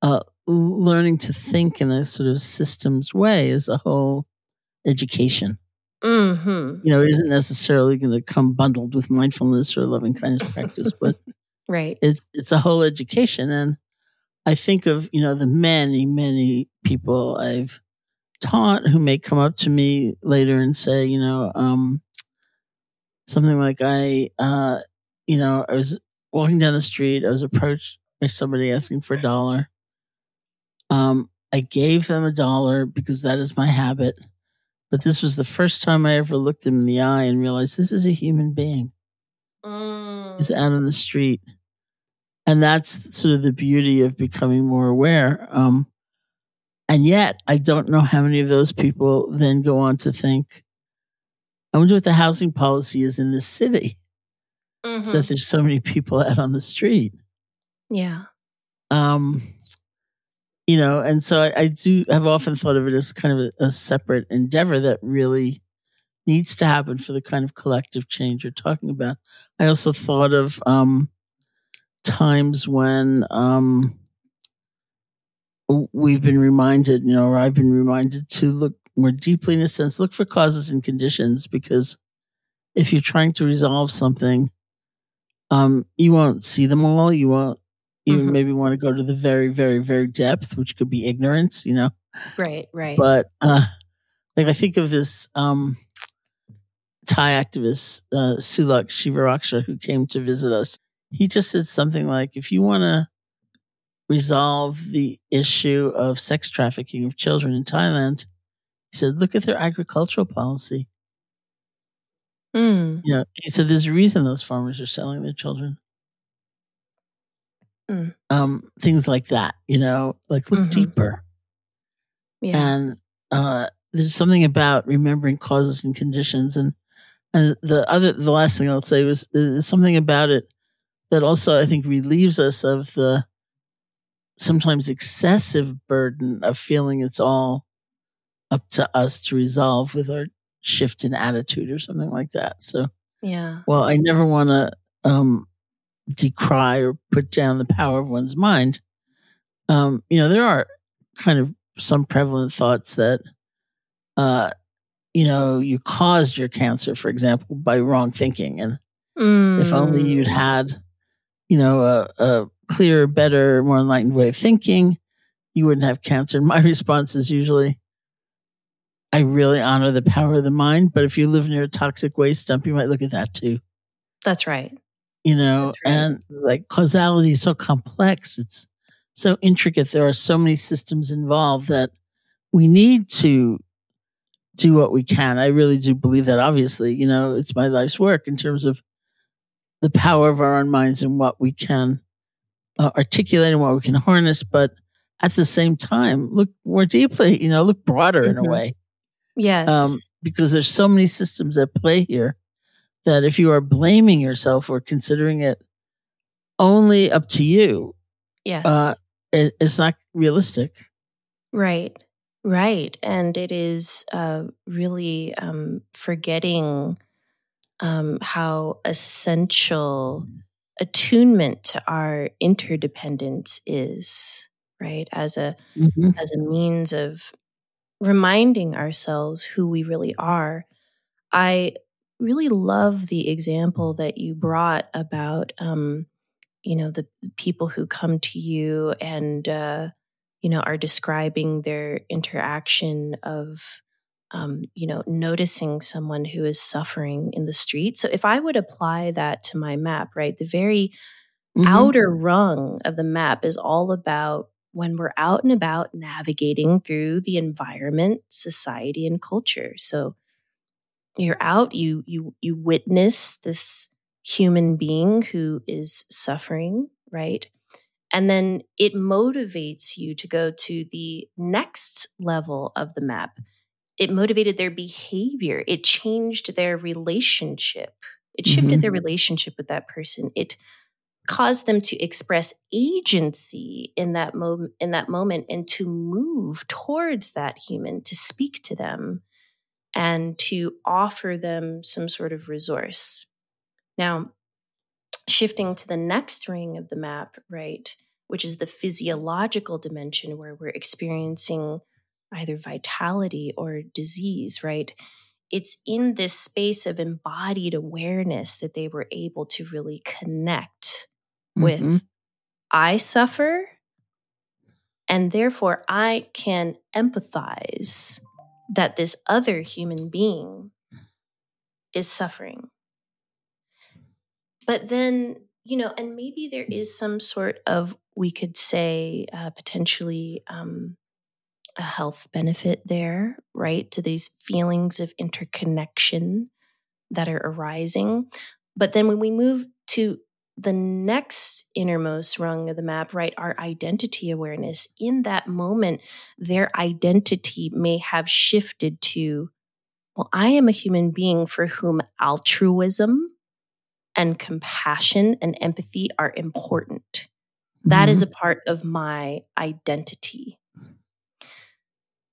uh, learning to think in a sort of systems way is a whole education. Mm-hmm. You know, it isn't necessarily going to come bundled with mindfulness or loving kindness practice, but [laughs] right, it's it's a whole education. And I think of you know the many many people I've taught who may come up to me later and say, you know, um, something like I, uh, you know, I was walking down the street, I was approached by somebody asking for a dollar. Um, I gave them a dollar because that is my habit. But this was the first time I ever looked him in the eye and realized this is a human being. Mm. He's out on the street. And that's sort of the beauty of becoming more aware. Um, and yet, I don't know how many of those people then go on to think, I wonder what the housing policy is in this city. Mm-hmm. So that there's so many people out on the street. Yeah. Um, you know, and so I, I, do have often thought of it as kind of a, a, separate endeavor that really needs to happen for the kind of collective change you're talking about. I also thought of um, times when um, we've been reminded, you know, or I've been reminded to look more deeply in a sense, look for causes and conditions because if you're trying to resolve something, um, you won't see them all. You won't you mm-hmm. maybe want to go to the very, very, very depth, which could be ignorance, you know? Right, right. But uh, like I think of this um, Thai activist, uh, Sulak Sivaraksa, who came to visit us. He just said something like, if you want to resolve the issue of sex trafficking of children in Thailand, he said, look at their agricultural policy. Mm. You know, he said, there's a reason those farmers are selling their children. Mm. Um, things like that, you know, like look mm-hmm. deeper. Yeah. And uh, there's something about remembering causes and conditions. And, and the other, the last thing I'll say was there's something about it that also I think relieves us of the sometimes excessive burden of feeling it's all up to us to resolve with our shift in attitude or something like that. So, yeah. Well, I never want to um, decry or put down the power of one's mind. Um, you know, there are kind of some prevalent thoughts that, uh, you know, you caused your cancer, for example, by wrong thinking. And mm. if only you'd mm. had, you know, a, a clearer, better, more enlightened way of thinking, you wouldn't have cancer. My [laughs] response is usually, I really honor the power of the mind, but if you live near a toxic waste dump, you might look at that too. That's right you know, right. and like causality is so complex. It's so intricate. There are so many systems involved that we need to do what we can. I really do believe that. Obviously, you know, it's my life's work in terms of the power of our own minds and what we can uh, articulate and what we can harness. But at the same time, look more deeply, you know, look broader mm-hmm. in a mm-hmm. way. Yes. Um, because there's so many systems at play here that if you are blaming yourself or considering it only up to you, yes, uh, it, it's not realistic. Right, right, and it is uh, really um, forgetting um, how essential attunement to our interdependence is. Right, as a mm-hmm. as a means of reminding ourselves who we really are. I really love the example that you brought about, um, you know, the, the, people who come to you and, uh, you know, are describing their interaction of, um, you know, noticing someone who is suffering in the street. So if I would apply that to my map, right, the very mm-hmm. outer rung of the map is all about when we're out and about navigating through the environment, society, and culture. So you're out you you you witness this human being who is suffering right And then it motivates you to go to the next level of the map. It motivated their behavior. It changed their relationship. It shifted mm-hmm. their relationship with that person. It caused them to express agency in that moment in that moment and to move towards that human to speak to them and to offer them some sort of resource now shifting to the next ring of the map, right, which is the physiological dimension where we're experiencing either vitality or disease, right? It's in this space of embodied awareness that they were able to really connect mm-hmm. with I suffer, and therefore I can empathize that this other human being is suffering. But then, you know, and maybe there is some sort of, we could say, uh, potentially um, a health benefit there, right? To these feelings of interconnection that are arising. But then when we move to the next innermost rung of the map, right, our identity awareness, in that moment, their identity may have shifted to, well, I am a human being for whom altruism and compassion and empathy are important. Mm-hmm. That is mm-hmm. a part of my identity.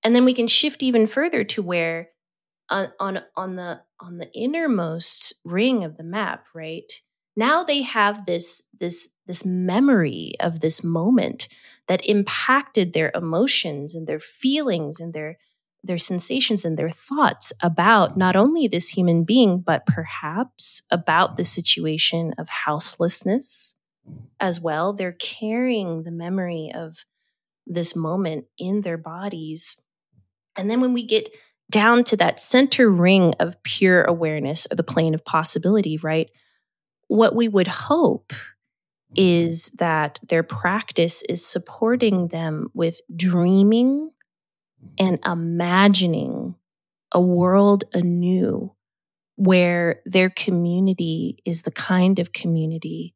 And then we can shift even further to where on, on, on the on the innermost ring of the map, right? Now they have this this this memory of this moment that impacted their emotions and their feelings and their their sensations and their thoughts about not only this human being, but perhaps about the situation of houselessness as well. They're carrying the memory of this moment in their bodies. And then when we get down to that center ring of pure awareness or the plane of possibility, right? What we would hope is that their practice is supporting them with dreaming and imagining a world anew where their community is the kind of community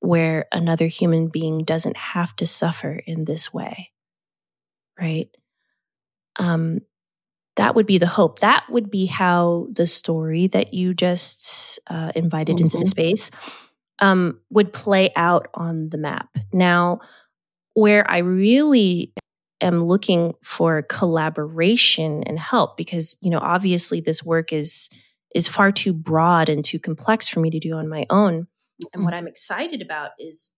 where another human being doesn't have to suffer in this way. Right? Um, that would be the hope. That would be how the story that you just uh, invited mm-hmm. into the space um, would play out on the map. Now, where I really am looking for collaboration and help because you know obviously this work is is far too broad and too complex for me to do on my own and what mm-hmm. i'm excited about is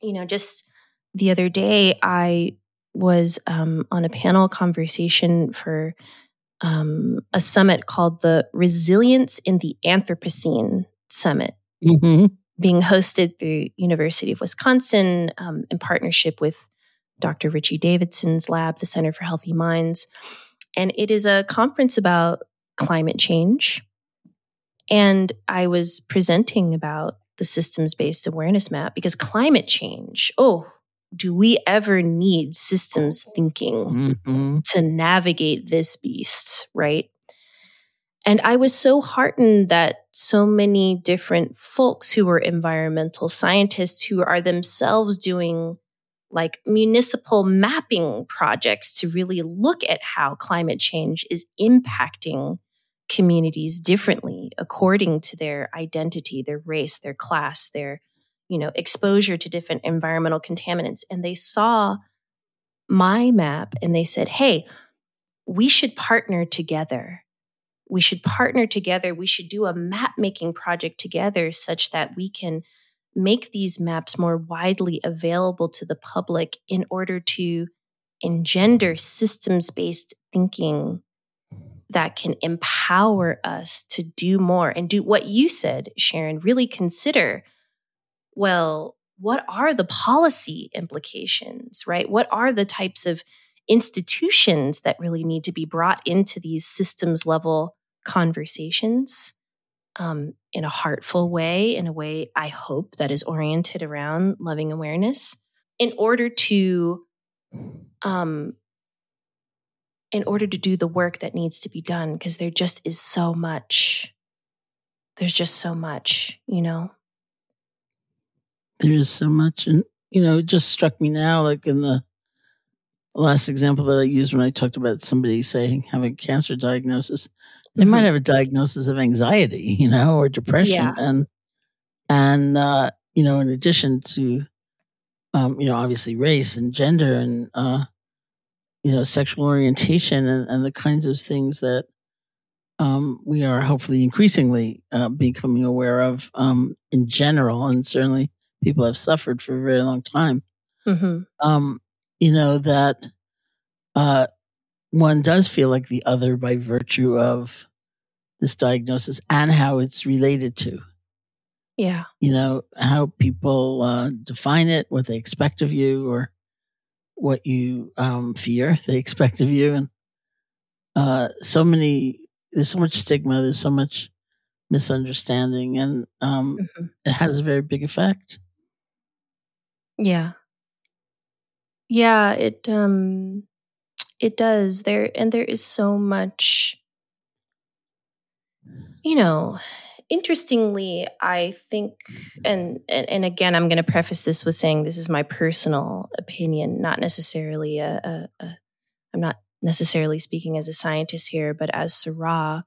you know just the other day i was um, on a panel conversation for um, a summit called the resilience in the anthropocene summit mm-hmm. being hosted through university of wisconsin um, in partnership with Dr. Richie Davidson's lab, the Center for Healthy Minds. And it is a conference about climate change. And I was presenting about the systems based awareness map because climate change, oh, do we ever need systems thinking mm-hmm. to navigate this beast, right? And I was so heartened that so many different folks who were environmental scientists who are themselves doing like municipal mapping projects to really look at how climate change is impacting communities differently according to their identity, their race, their class, their you know exposure to different environmental contaminants and they saw my map and they said, "Hey, we should partner together. We should partner together. We should do a map making project together such that we can make these maps more widely available to the public in order to engender systems based thinking that can empower us to do more and do what you said, Sharon, really consider well, what are the policy implications, right? What are the types of institutions that really need to be brought into these systems level conversations? um, in a heartful way, in a way I hope that is oriented around loving awareness, in order to, um, in order to do the work that needs to be done, because there just is so much. There's just so much, you know. There is so much, and you know, it just struck me now, like in the last example that I used when I talked about somebody saying having cancer diagnosis, they mm-hmm. might have a diagnosis of anxiety, you know, or depression, yeah. and and uh, you know, in addition to, um, you know, obviously race and gender and uh, you know, sexual orientation and, and the kinds of things that um, we are hopefully increasingly uh, becoming aware of um, in general, and certainly people have suffered for a very long time. Mm-hmm. Um, you know that uh, one does feel like the other by virtue of this diagnosis and how it's related to. Yeah, you know how people uh, define it, what they expect of you, or what you um, fear they [laughs] expect of you, and uh, so many there's so much stigma, there's so much misunderstanding, and um, mm-hmm. it has a very big effect. Yeah. Yeah, it um it does. There and there is so much you know, interestingly, I think and and, and again I'm going to preface this with saying this is my personal opinion, not necessarily a, a, a I'm not necessarily speaking as a scientist here, but as Sará,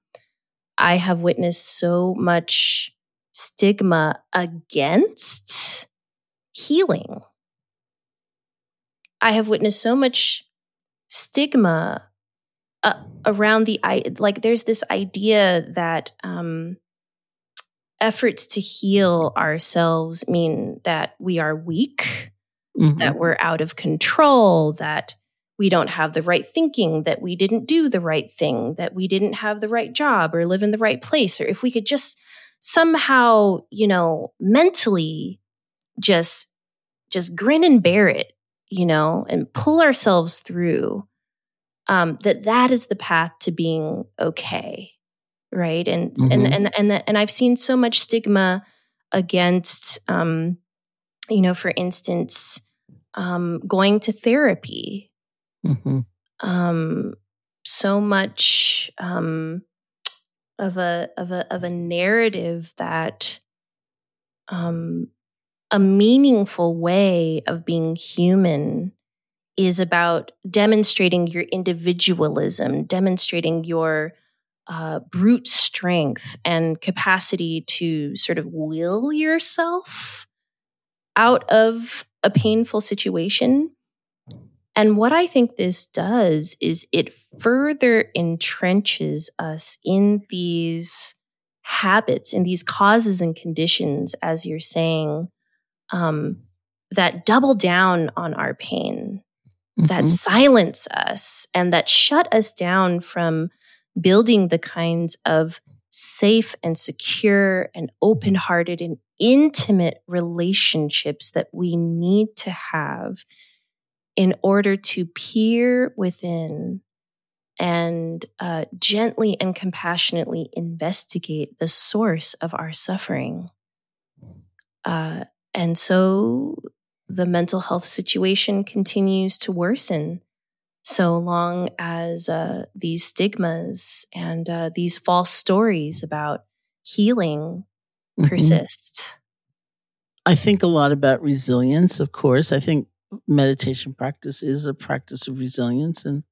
I have witnessed so much stigma against healing. I have witnessed so much stigma uh, around the like. There's this idea that um, efforts to heal ourselves mean that we are weak, mm-hmm. that we're out of control, that we don't have the right thinking, that we didn't do the right thing, that we didn't have the right job or live in the right place, or if we could just somehow, you know, mentally just just grin and bear it, you know, and pull ourselves through. Um, that that is the path to being okay, right? And mm-hmm. and and and the, and I've seen so much stigma against, um, you know, for instance, um, going to therapy Mm-hmm. Um, so much um, of a of a of a narrative that um, a meaningful way of being human is about demonstrating your individualism, demonstrating your uh, brute strength and capacity to sort of will yourself out of a painful situation. And what I think this does is it further entrenches us in these habits, in these causes and conditions, as you're saying, um, that double down on our pain, mm-hmm. that silence us, and that shut us down from building the kinds of safe and secure and open hearted and intimate relationships that we need to have in order to peer within and uh, gently and compassionately investigate the source of our suffering. Uh, and so the mental health situation continues to worsen so long as uh, these stigmas and uh, these false stories about healing mm-hmm. persist. I think a lot about resilience, of course. I think meditation practice is a practice of resilience. And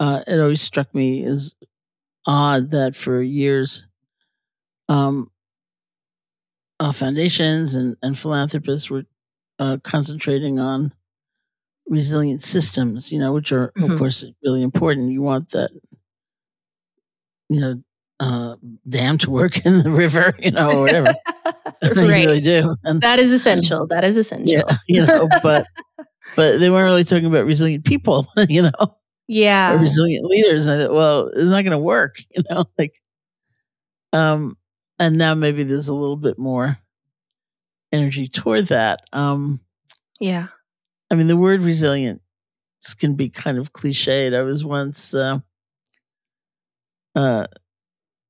uh, it always struck me as odd that for years, um, uh, foundations and, and philanthropists were uh, concentrating on resilient systems, you know, which are, mm-hmm. of course, really important. You want that, you know, uh, dam to work [laughs] in the river, you know, or whatever. [laughs] you really do. And, that is essential. That is essential. Yeah, you know, but [laughs] but they weren't really talking about resilient people, you know. Yeah. Or resilient leaders. And I thought, well, it's not gonna work, you know, like um and now maybe there's a little bit more energy toward that. Um Yeah. I mean the word resilient can be kind of cliched. I was once uh, uh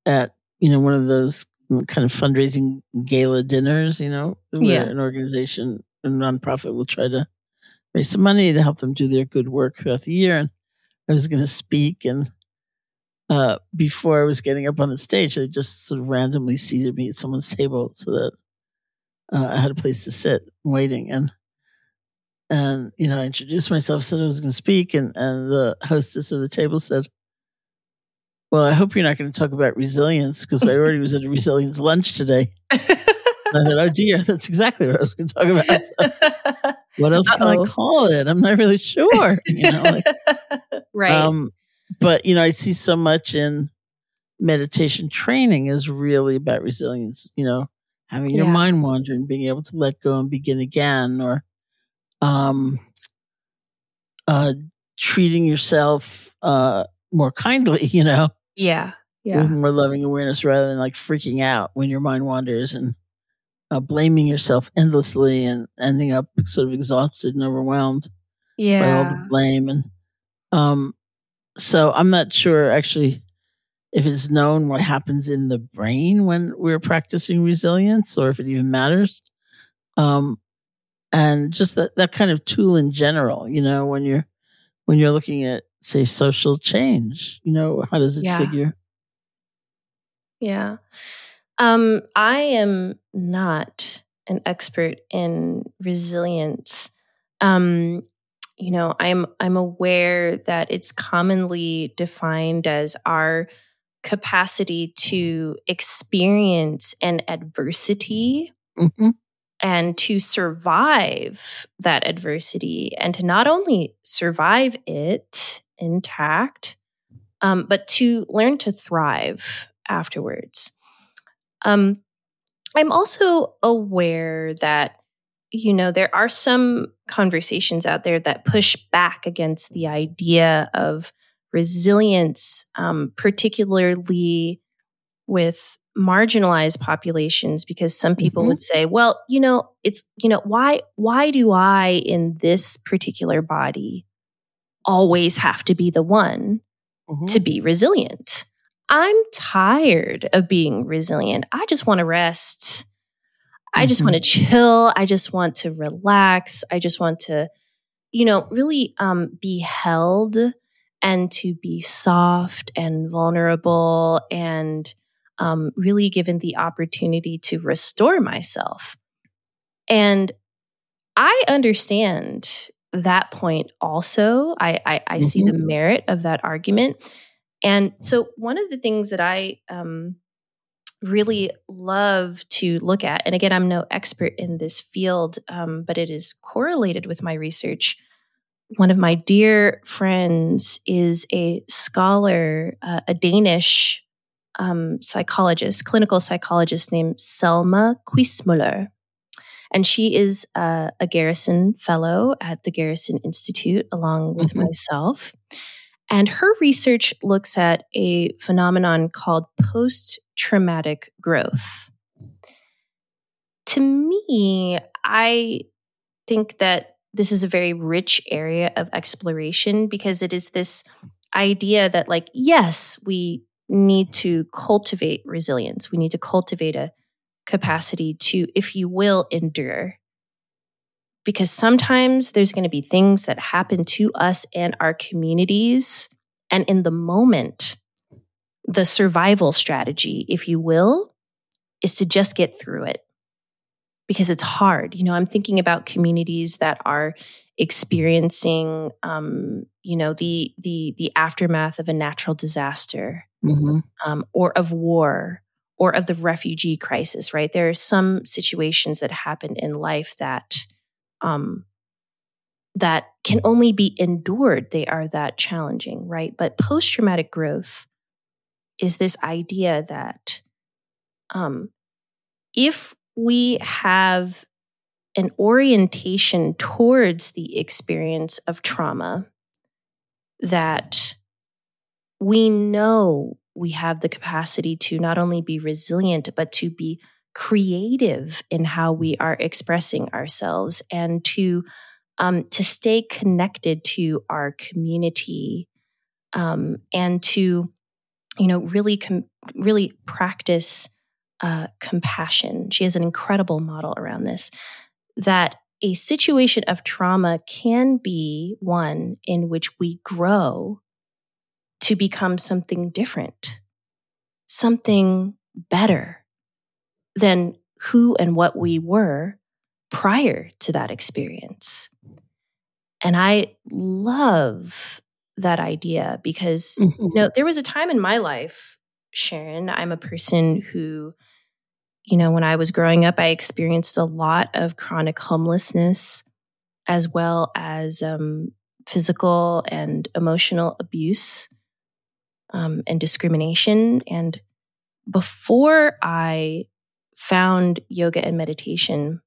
at you know one of those kind of fundraising gala dinners, you know, where yeah. an organization, a nonprofit will try to raise some money to help them do their good work throughout the year. And I was going to speak, and uh, before I was getting up on the stage, they just sort of randomly seated me at someone's table so that uh, I had a place to sit waiting. And and you know, I introduced myself, said I was going to speak, and and the hostess of the table said, "Well, I hope you're not going to talk about resilience because I already was at a resilience lunch today." and I thought, "Oh dear, [laughs] that's exactly what I was going to talk about." So what [laughs] else can Uh-oh. I call it? I'm not really sure. You know, like, [laughs] right. Um, but you know, I see so much in meditation training is really about resilience. You know, having your yeah. mind wander and being able to let go and begin again, or um, uh, treating yourself uh, more kindly, [laughs] you know? Yeah. Yeah. With more loving awareness rather than like freaking out when your mind wanders and uh, blaming yourself endlessly and ending up sort of exhausted and overwhelmed yeah. by all the blame. And um, so I'm not sure actually if it's known what happens in the brain when we're practicing resilience or if it even matters. Um, and just that, that kind of tool in general, you know, when you're when you're looking at say social change, you know, how does it yeah. figure? Yeah. Um, I am not an expert in resilience. Um, you know, I'm I'm aware that it's commonly defined as our capacity to experience an adversity mm-hmm and to survive that adversity and to not only survive it intact, um, but to learn to thrive afterwards. Um, I'm also aware that, you know, there are some conversations out there that push back against the idea of resilience, um, particularly with marginalized populations because some people mm-hmm. would say well you know it's you know why why do i in this particular body always have to be the one mm-hmm. to be resilient i'm tired of being resilient i just want to rest i just mm-hmm. want to chill i just want to relax i just want to you know really um, be held and to be soft and vulnerable and um, really given the opportunity to restore myself. And I understand that point also. I, I, I mm-hmm. see the mm-hmm. merit of that argument. And so, one of the things that I um, really love to look at, and again, I'm no expert in this field, um, but it is correlated with my research. One of my dear friends is a scholar, uh, a Danish um, psychologist, clinical psychologist named Selma Quismuller. And she is uh, a Garrison Fellow at the Garrison Institute, along with mm-hmm. myself. And her research looks at a phenomenon called post traumatic growth. To me, I think that this is a very rich area of exploration because it is this idea that, like, yes, we need to cultivate resilience. We need to cultivate a capacity to, if you will, endure. Because sometimes there's going to be things that happen to us and our communities. And in the moment, the survival strategy, if you will, is to just get through it because it's hard. You know, I'm thinking about communities that are experiencing, um, you know, the the the aftermath of a natural disaster, mm-hmm. um, or of war or of the refugee crisis, right? There are some situations that happen in life that um, that can only be endured. They are that challenging, right? But post traumatic growth is this idea that um, if we have an orientation towards the experience of trauma that we know we have the capacity to not only be resilient, but to be creative in how we are expressing ourselves and to um, to stay connected to our community um, and to you know really com- really practice uh, compassion she has an incredible model around this that a situation of trauma can be one in which we grow to become something different, something better than who and what we were prior to that experience. And I love that idea because mm-hmm. you know there was a time in my life, Sharon, I'm a person who you know, when I was growing up, I experienced a lot of chronic homelessness as well as um, physical and emotional abuse um, and discrimination. And before I found yoga and meditation,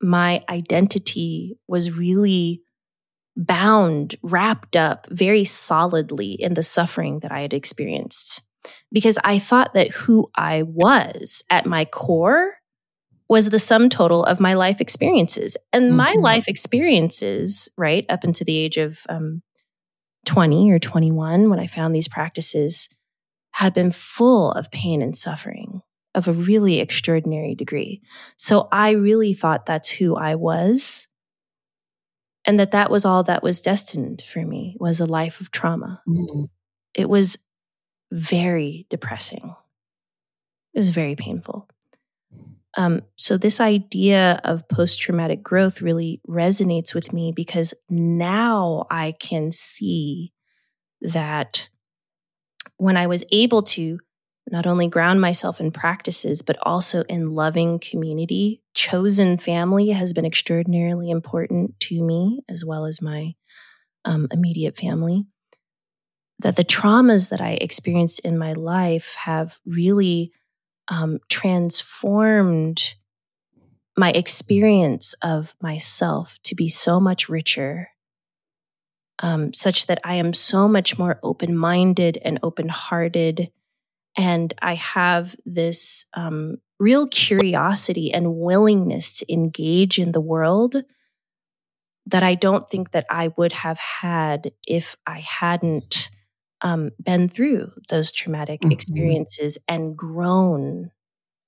my identity was really bound, wrapped up very solidly in the suffering that I had experienced. Because I thought that who I was at my core was the sum total of my life experiences. And mm-hmm. my life experiences, right, up into the age of um, 20 or 21, when I found these practices, had been full of pain and suffering of a really extraordinary degree. So I really thought that's who I was and that that was all that was destined for me was a life of trauma. Mm-hmm. It was very depressing. It was very painful. Um, so this idea of post-traumatic growth really resonates with me because now I can see that when I was able to not only ground myself in practices, but also in loving community. Chosen family has been extraordinarily important to me, as well as my um, immediate family. That the traumas that I experienced in my life have really um, transformed my experience of myself to be so much richer, um, such that I am so much more open minded and open hearted and I have this um, real curiosity and willingness to engage in the world that I don't think that I would have had if I hadn't um, been through those traumatic mm-hmm. experiences and grown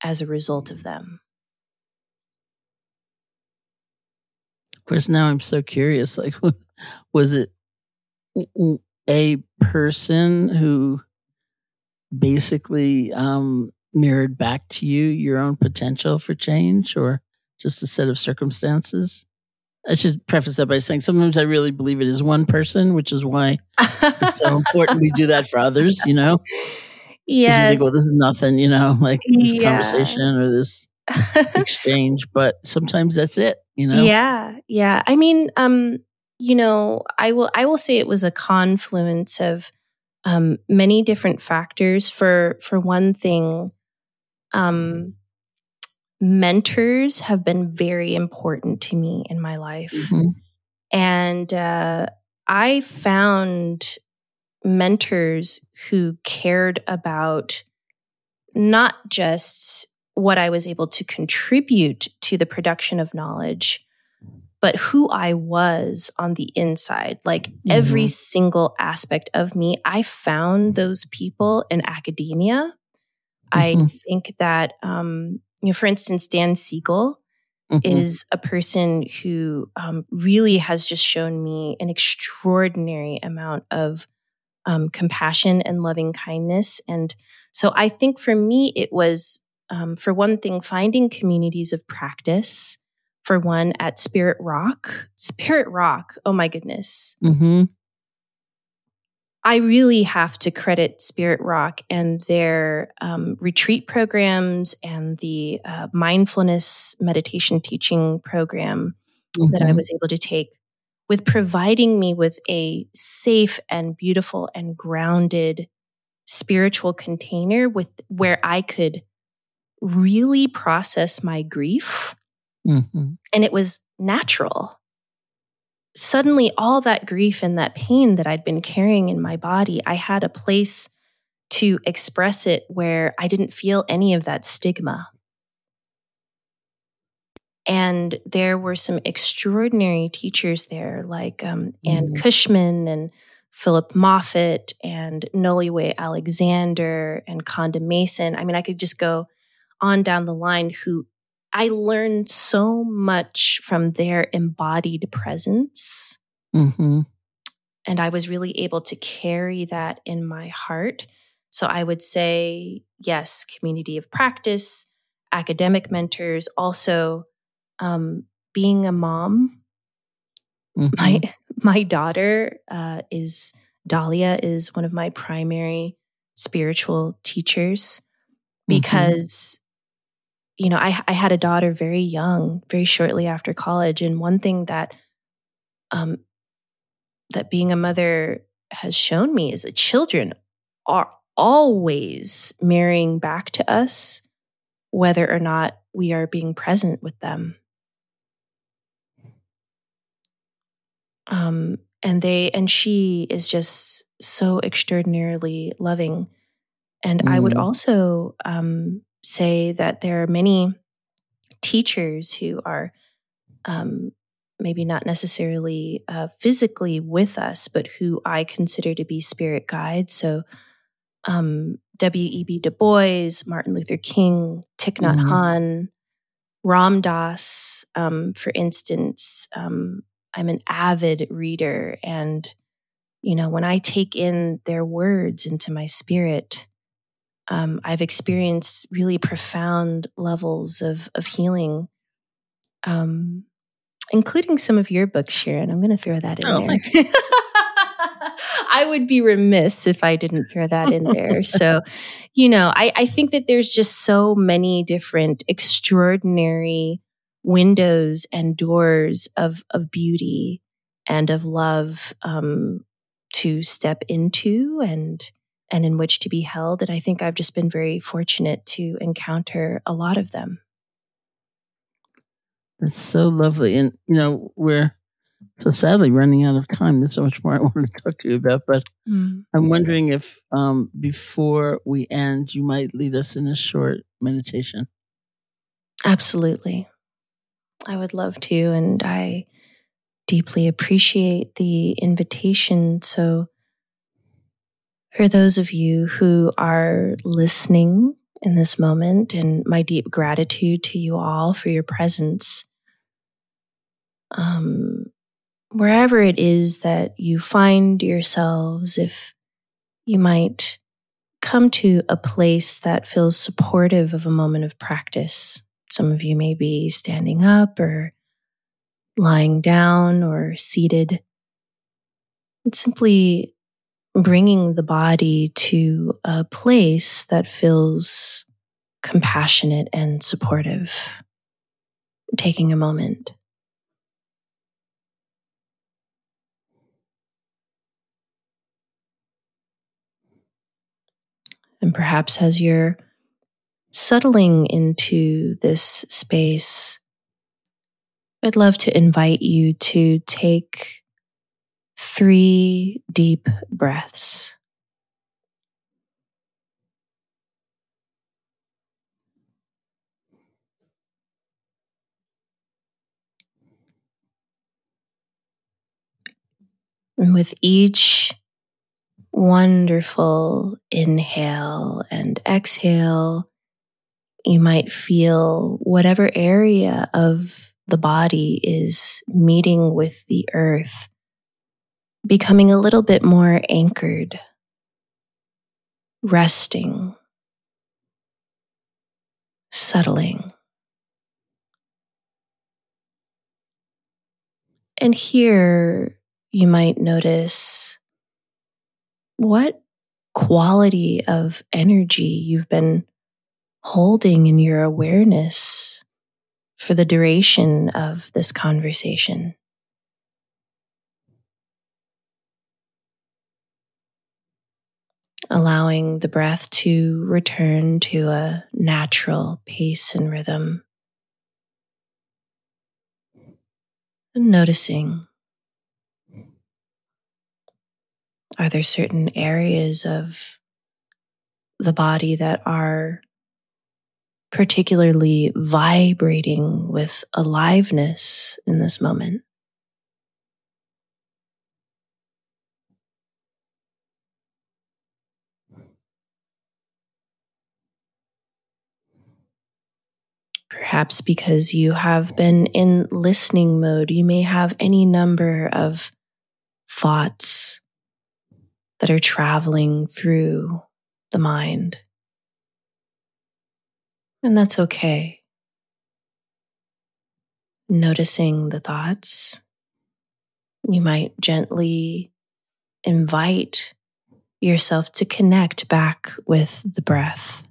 as a result of them. Of course, now I'm so curious. Like, [laughs] was it a person who basically um, mirrored back to you your own potential for change or just a set of circumstances? I should preface that by saying sometimes I really believe it is one person, which is why it's so [laughs] important we do that for others, you know? Yes. You think, well, this is nothing, you know, like this yeah. conversation or this [laughs] exchange, but sometimes that's it, you know? Yeah. Yeah. I mean, um, you know, I will I will say it was a confluence of um, many different factors. For for one thing, um, mentors have been very important to me in my life, mm-hmm. and uh, I found mentors who cared about not just what I was able to contribute to the production of knowledge, but who I was on the inside, like mm-hmm. every single aspect of me, I found those people in academia. Mm-hmm. I think that, um, you know, for instance, Dan Siegel mm-hmm. is a person who um, really has just shown me an extraordinary amount of um, compassion and loving kindness. And so I think for me, it was, um, for one thing, finding communities of practice for one at Spirit Rock. Spirit Rock, oh my goodness. Mm-hmm. I really have to credit Spirit Rock and their um, retreat programs and the uh, mindfulness meditation teaching program mm-hmm. that I mm-hmm. was able to take with providing me with a safe and beautiful and grounded spiritual container with where I could really process my grief Mm-hmm. And it was natural. Suddenly, all that grief and that pain that I'd been carrying in my body, I had a place to express it where I didn't feel any of that stigma. And there were some extraordinary teachers there, like um, mm. Anne Cushman and Philip Moffitt and Noliwe Alexander and Conda Mason. I mean, I could just go on down the line who I learned so much from their embodied presence. Mm-hmm. And I was really able to carry that in my heart. So I would say, yes, community of practice, academic mentors, also um, being a mom mm-hmm. my [laughs] my daughter uh, is Dahlia is one of my primary spiritual teachers mm-hmm. because. You know I I had a daughter very young, very shortly after college, and one thing that um that being a mother has shown me is that children are always mirroring back to us whether or not we are being present with them. Um, and they and she is just so extraordinarily loving. And mm. I would mm. also um, say that there are many teachers who are um, maybe not necessarily uh, physically with us, but who I consider to be spirit guides. So um, W.E.B. Du Bois, Martin Luther King, Thich Nhat mm-hmm. Hanh, Ram Dass, um, for instance. Um, I'm an avid reader, and you know when I take in their words into my spirit, um, I've experienced really profound levels of of healing, um, including some of your books, Sharon. I'm going to throw that in oh, there. [laughs] I would be remiss if I didn't throw that in there. [laughs] so, you know, I, I think that there's just so many different extraordinary windows and doors of of beauty and of love um, to step into and and in which to be held. And I think I've just been very fortunate to encounter a lot of them. It's so lovely, and you know we're so sadly running out of time. There's so much more I want to [laughs] talk to you about, but mm. I'm wondering if um, before we end, you might lead us in a short meditation. Absolutely. I would love to. And I deeply appreciate the invitation. So, for those of you who are listening in this moment, and my deep gratitude to you all for your presence, um, wherever it is that you find yourselves, if you might come to a place that feels supportive of a moment of practice. Some of you may be standing up or lying down or seated. And simply bringing the body to a place that feels compassionate and supportive. Taking a moment. And perhaps as you're settling into this space, I'd love to invite you to take three deep breaths. And with each wonderful inhale and exhale, you might feel whatever area of the body is meeting with the earth, becoming a little bit more anchored, resting, settling. And here you might notice what quality of energy you've been holding in your awareness for the duration of this conversation. Allowing the breath to return to a natural pace and rhythm. And noticing Are there certain areas of the body that are particularly vibrating with aliveness in this moment? Perhaps because you have been in listening mode, you may have any number of thoughts that are traveling through the mind. And that's okay. Noticing the thoughts, You might gently invite yourself to connect back with the breath.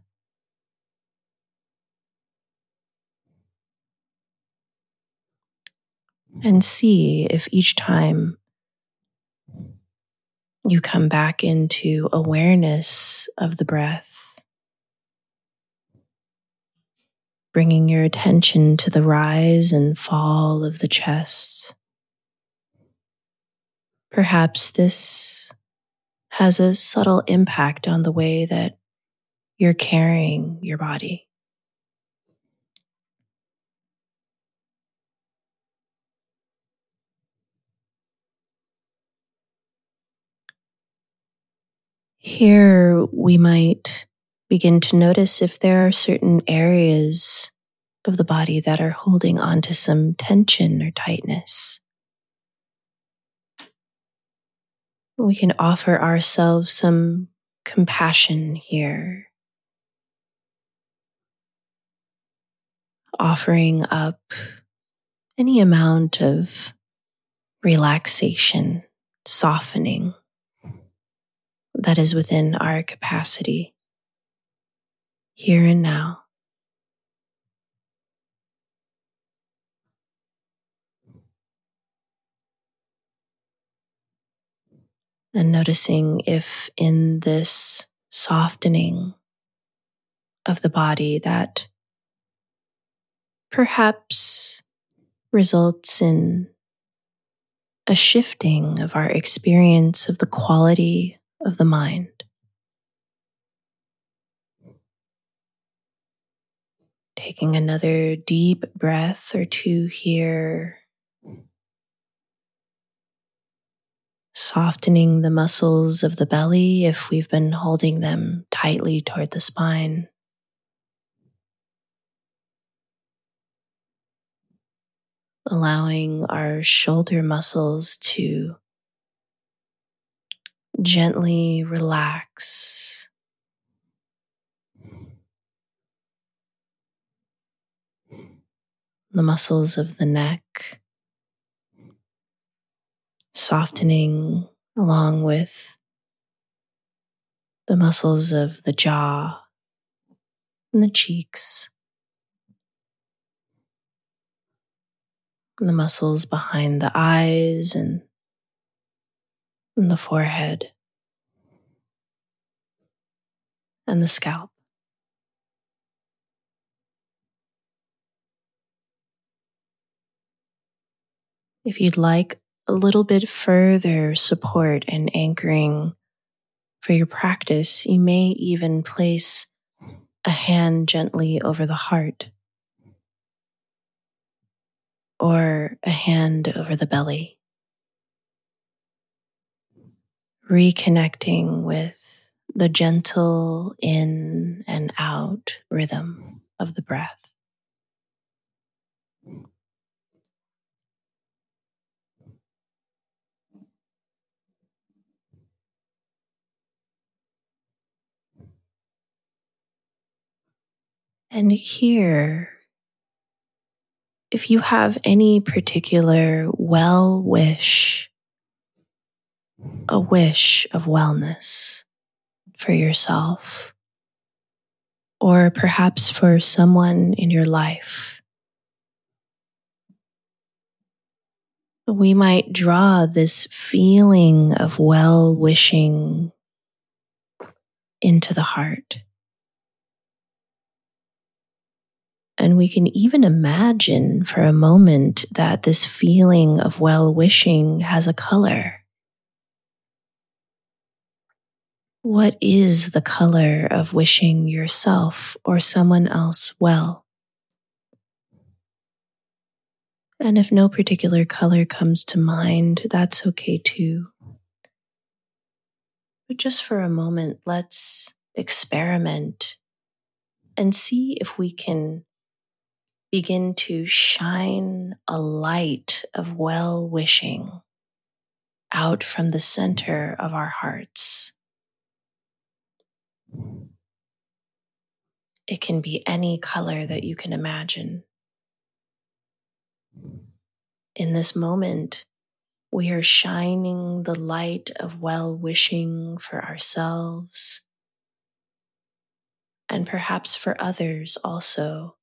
And see if each time you come back into awareness of the breath, bringing your attention to the rise and fall of the chest. Perhaps this has a subtle impact on the way that you're carrying your body. Here, we might begin to notice if there are certain areas of the body that are holding on to some tension or tightness. We can offer ourselves some compassion here, offering up any amount of relaxation, softening that is within our capacity here and now. And noticing if in this softening of the body that perhaps results in a shifting of our experience of the quality of the mind. Taking another deep breath or two here. Softening the muscles of the belly if we've been holding them tightly toward the spine. Allowing our shoulder muscles to gently relax. The muscles of the neck softening along with the muscles of the jaw and the cheeks, and the muscles behind the eyes and and the forehead and the scalp. If you'd like a little bit further support and anchoring for your practice, you may even place a hand gently over the heart or a hand over the belly reconnecting with the gentle in and out rhythm of the breath. And here, if you have any particular well wish a wish of wellness for yourself, or perhaps for someone in your life. We might draw this feeling of well wishing into the heart. And we can even imagine for a moment that this feeling of well wishing has a color. What is the color of wishing yourself or someone else well? And if no particular color comes to mind, that's okay too. But just for a moment, let's experiment and see if we can begin to shine a light of well wishing out from the center of our hearts. It can be any color that you can imagine. In this moment, we are shining the light of well wishing for ourselves and perhaps for others also.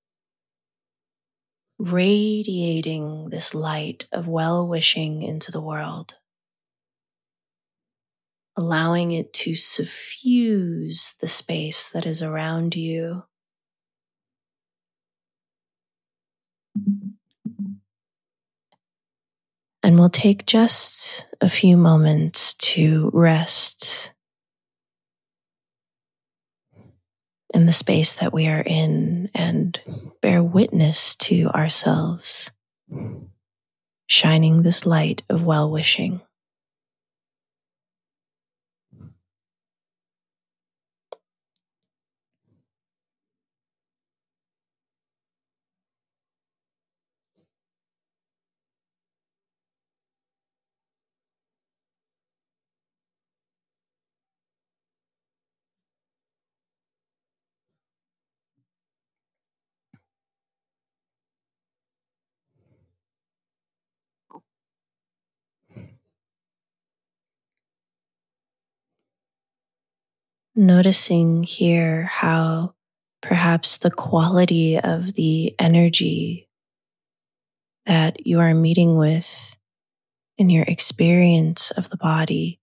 Radiating this light of well wishing into the world, allowing it to suffuse the space that is around you. And we'll take just a few moments to rest in the space that we are in and bear witness to ourselves, shining this light of well wishing. Noticing here how perhaps the quality of the energy that you are meeting with in your experience of the body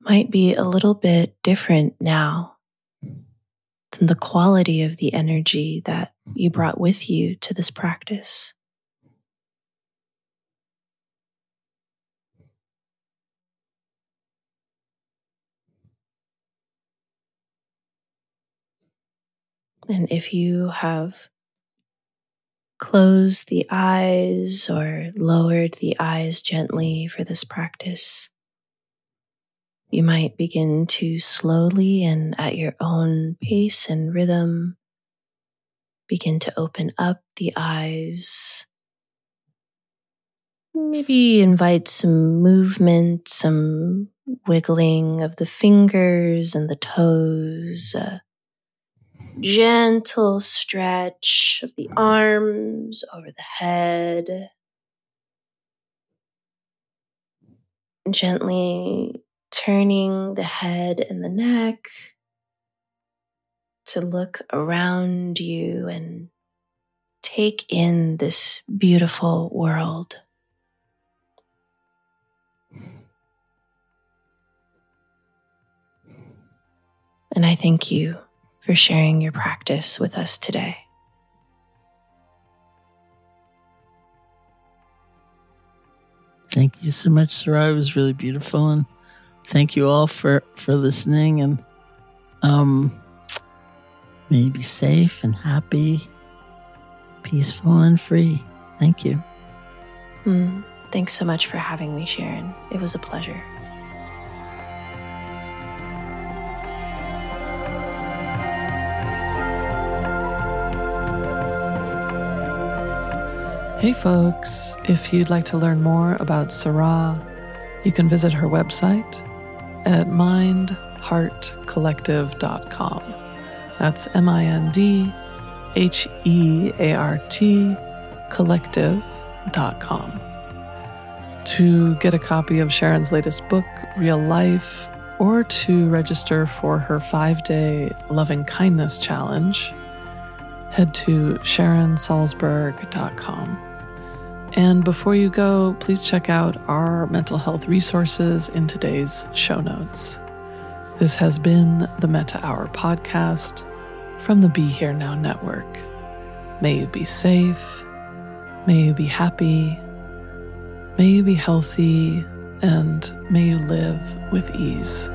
might be a little bit different now than the quality of the energy that you brought with you to this practice. And if you have closed the eyes or lowered the eyes gently for this practice, you might begin to slowly and at your own pace and rhythm begin to open up the eyes. Maybe invite some movement, some wiggling of the fingers and the toes. Uh, gentle stretch of the mm. arms over the head. Gently turning the head and the neck to look around you and take in this beautiful world. And I thank you for sharing your practice with us today. Thank you so much, Sará. It was really beautiful, and thank you all for for listening. And um, may you be safe and happy, peaceful and free. Thank you. Mm, thanks so much for having me, Sharon. It was a pleasure. Hey, folks, if you'd like to learn more about Sará, you can visit her website at mindheartcollective.com. That's M I N D H E A R T collective.com. To get a copy of Sharon's latest book, Real Life, or to register for her five day loving kindness challenge, head to sharonsalzberg.com. And before you go, please check out our mental health resources in today's show notes. This has been the Metta Hour podcast from the Be Here Now Network. May you be safe, may you be happy, may you be healthy, and may you live with ease.